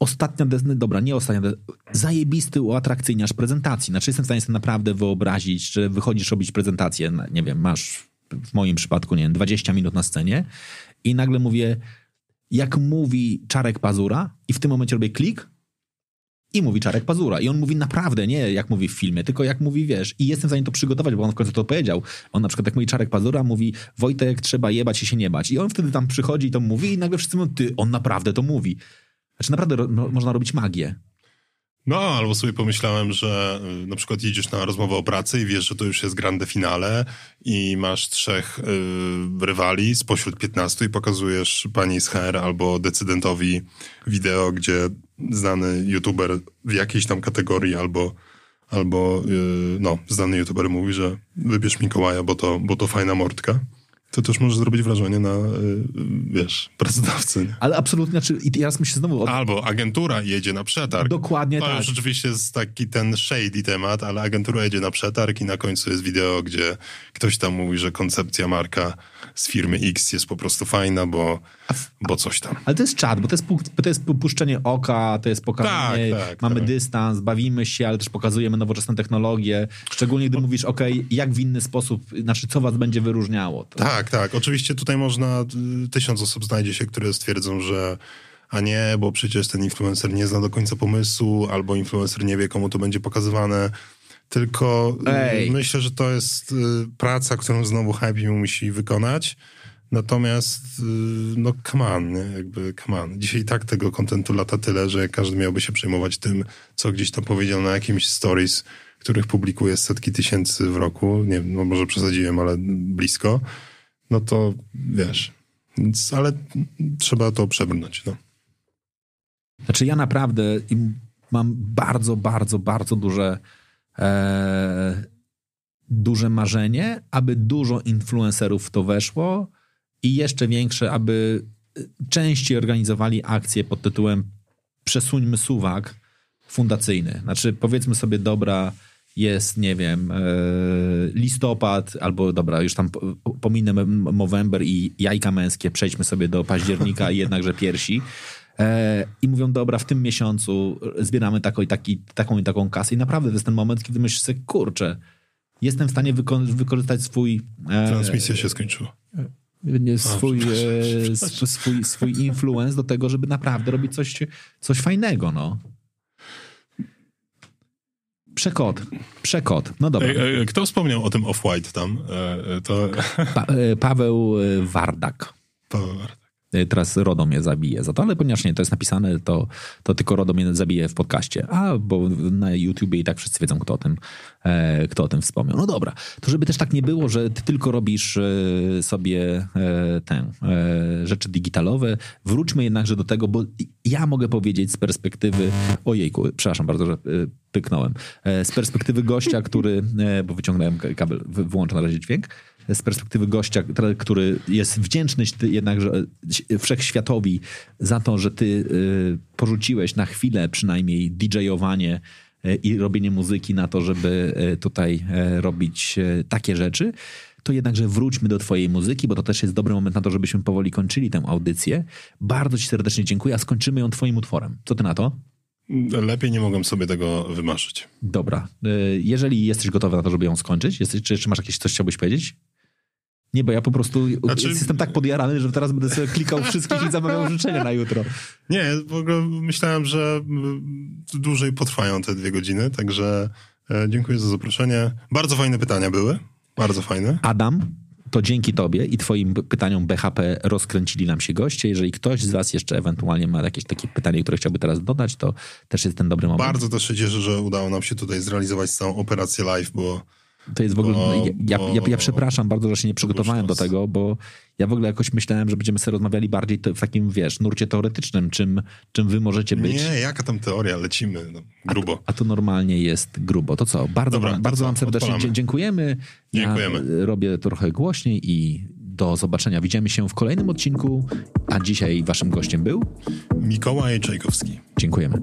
S1: ostatnia, des- dobra, nie ostatnia, des- zajebisty uatrakcyjniarz prezentacji. Znaczy, jestem w stanie sobie naprawdę wyobrazić, że wychodzisz robić prezentację, nie wiem, masz w moim przypadku, nie wiem, 20 minut na scenie i nagle mówię, jak mówi Czarek Pazura i w tym momencie robię klik i mówi Czarek Pazura. I on mówi naprawdę, nie jak mówi w filmie, tylko jak mówi, wiesz. I jestem w stanie to przygotować, bo on w końcu to powiedział. On na przykład jak mówi Czarek Pazura, mówi Wojtek, trzeba jebać i się nie bać. I on wtedy tam przychodzi i to mówi i nagle wszyscy mówią, ty, on naprawdę to mówi. Znaczy naprawdę ro, można robić magię.
S2: No, albo sobie pomyślałem, że y, na przykład jedziesz na rozmowę o pracy i wiesz, że to już jest grande finale i masz trzech y, rywali spośród 15 i pokazujesz pani z HR albo decydentowi wideo, gdzie znany youtuber w jakiejś tam kategorii albo, albo y, no, znany youtuber mówi, że wybierz Mikołaja, bo to, bo to fajna mordka. To też może zrobić wrażenie na, y, wiesz, pracodawcy. nie?
S1: Ale absolutnie, znaczy, i teraz myślę znowu o
S2: Albo agentura jedzie na przetarg.
S1: Dokładnie
S2: to
S1: tak.
S2: już oczywiście jest taki ten shady temat, ale agentura jedzie na przetarg i na końcu jest wideo, gdzie ktoś tam mówi, że koncepcja marka z firmy X jest po prostu fajna, bo, bo coś tam.
S1: Ale to jest czat, bo to jest, pu- to jest puszczenie oka, to jest pokazanie,
S2: Tak, tak,
S1: mamy
S2: tak.
S1: dystans, bawimy się, ale też pokazujemy nowoczesne technologie. Szczególnie gdy mówisz, ok, jak w inny sposób, znaczy co was będzie wyróżniało. To...
S2: Tak, tak. Oczywiście tutaj można, y, tysiąc osób znajdzie się, które stwierdzą, że a nie, bo przecież ten influencer nie zna do końca pomysłu, albo influencer nie wie, komu to będzie pokazywane. Tylko y,
S1: Ej.
S2: myślę, że to jest y, praca, którą znowu Hype musi wykonać. Natomiast, y, no come on, nie? jakby come on. Dzisiaj i tak tego kontentu lata tyle, że każdy miałby się przejmować tym, co gdzieś tam powiedział na jakimś stories, których publikuje setki tysięcy w roku. Nie wiem, no może przesadziłem, ale blisko. No to wiesz, więc, ale trzeba to przebrnąć, no.
S1: Znaczy ja naprawdę im- mam bardzo, bardzo, bardzo duże e, duże marzenie, aby dużo influencerów w to weszło i jeszcze większe, aby częściej organizowali akcje pod tytułem przesuńmy suwak fundacyjny. Znaczy powiedzmy sobie, dobra, jest, nie wiem, e, listopad, albo dobra, już tam po- pominę Movember i jajka męskie, przejdźmy sobie do października i jednakże piersi. E, I mówią, dobra, w tym miesiącu zbieramy taką i, taki, taką i taką kasę. I naprawdę to jest ten moment, kiedy myślisz sobie, kurczę, jestem w stanie wyko- wykorzystać swój... e,
S2: Transmisja się skończyła.
S1: nie, swój,
S2: przepraszam,
S1: e, sw- swój, swój influence do tego, żeby naprawdę robić coś, coś fajnego, no. Przekod. Przekod. No dobra.
S2: Kto wspomniał o tym Off-White tam? E, e, To
S1: Pa, e, Paweł e, Wardak.
S2: Paweł Wartek.
S1: E, Teraz RODO mnie zabije za to, ale ponieważ nie to jest napisane, to, to tylko RODO mnie zabije w podcaście. A, bo na YouTubie i tak wszyscy wiedzą, kto o tym, e, kto o tym wspomniał. No dobra, to żeby też tak nie było, że ty tylko robisz e, sobie e, e, rzeczy digitalowe, wróćmy jednakże do tego, bo ja mogę powiedzieć z perspektywy, ojejku, przepraszam bardzo, że e, pyknąłem, e, z perspektywy gościa, który, bo wyciągnąłem kabel, wy- wyłączę na razie dźwięk, z perspektywy gościa, który- jest wdzięczny jednakże wszechświatowi za to, że ty y, porzuciłeś na chwilę przynajmniej DJ-owanie e, i robienie muzyki na to, żeby e, tutaj robić takie rzeczy, to jednakże wróćmy do twojej muzyki, bo to też jest dobry moment na to, żebyśmy powoli kończyli tę audycję. Bardzo ci serdecznie dziękuję, a skończymy ją twoim utworem. Co ty na to?
S2: Lepiej nie mogłem sobie tego wymarzyć.
S1: Dobra. Y, Jeżeli jesteś gotowy na to, żeby ją skończyć, jesteś, czy jeszcze masz jakieś coś, chciałbyś powiedzieć? Nie, bo ja po prostu
S2: Znaczy-
S1: jestem tak podjarany, że teraz będę sobie klikał wszystkich i zamawiał życzenia na jutro.
S2: Nie, w ogóle myślałem, że mm, dłużej potrwają te dwie godziny, także e, dziękuję za zaproszenie. Bardzo fajne pytania były, bardzo fajne.
S1: Adam, to dzięki tobie i twoim pytaniom BHP rozkręcili nam się goście. Jeżeli ktoś z was jeszcze ewentualnie ma jakieś takie pytanie, które chciałby teraz dodać, to też jest ten dobry moment.
S2: Bardzo też się cieszę, że udało nam się tutaj zrealizować całą operację live, bo
S1: To jest w ogóle.
S2: Bo-
S1: ja, ja, ja
S2: bo-
S1: przepraszam bardzo, że się nie przygotowałem do tego, bo ja w ogóle jakoś myślałem, że będziemy sobie rozmawiali bardziej w takim, wiesz, nurcie teoretycznym, czym, czym wy możecie być.
S2: nie, jaka tam teoria, lecimy no, grubo.
S1: A tu normalnie jest grubo. To co? Bardzo,
S2: Dobra,
S1: wam,
S2: to
S1: bardzo
S2: co?
S1: wam serdecznie
S2: Odpalamy.
S1: dziękujemy.
S2: Dziękujemy.
S1: Ja robię trochę głośniej i do zobaczenia. Widzimy się w kolejnym odcinku, a dzisiaj waszym gościem był.
S2: Mikołaj Czajkowski.
S1: Dziękujemy.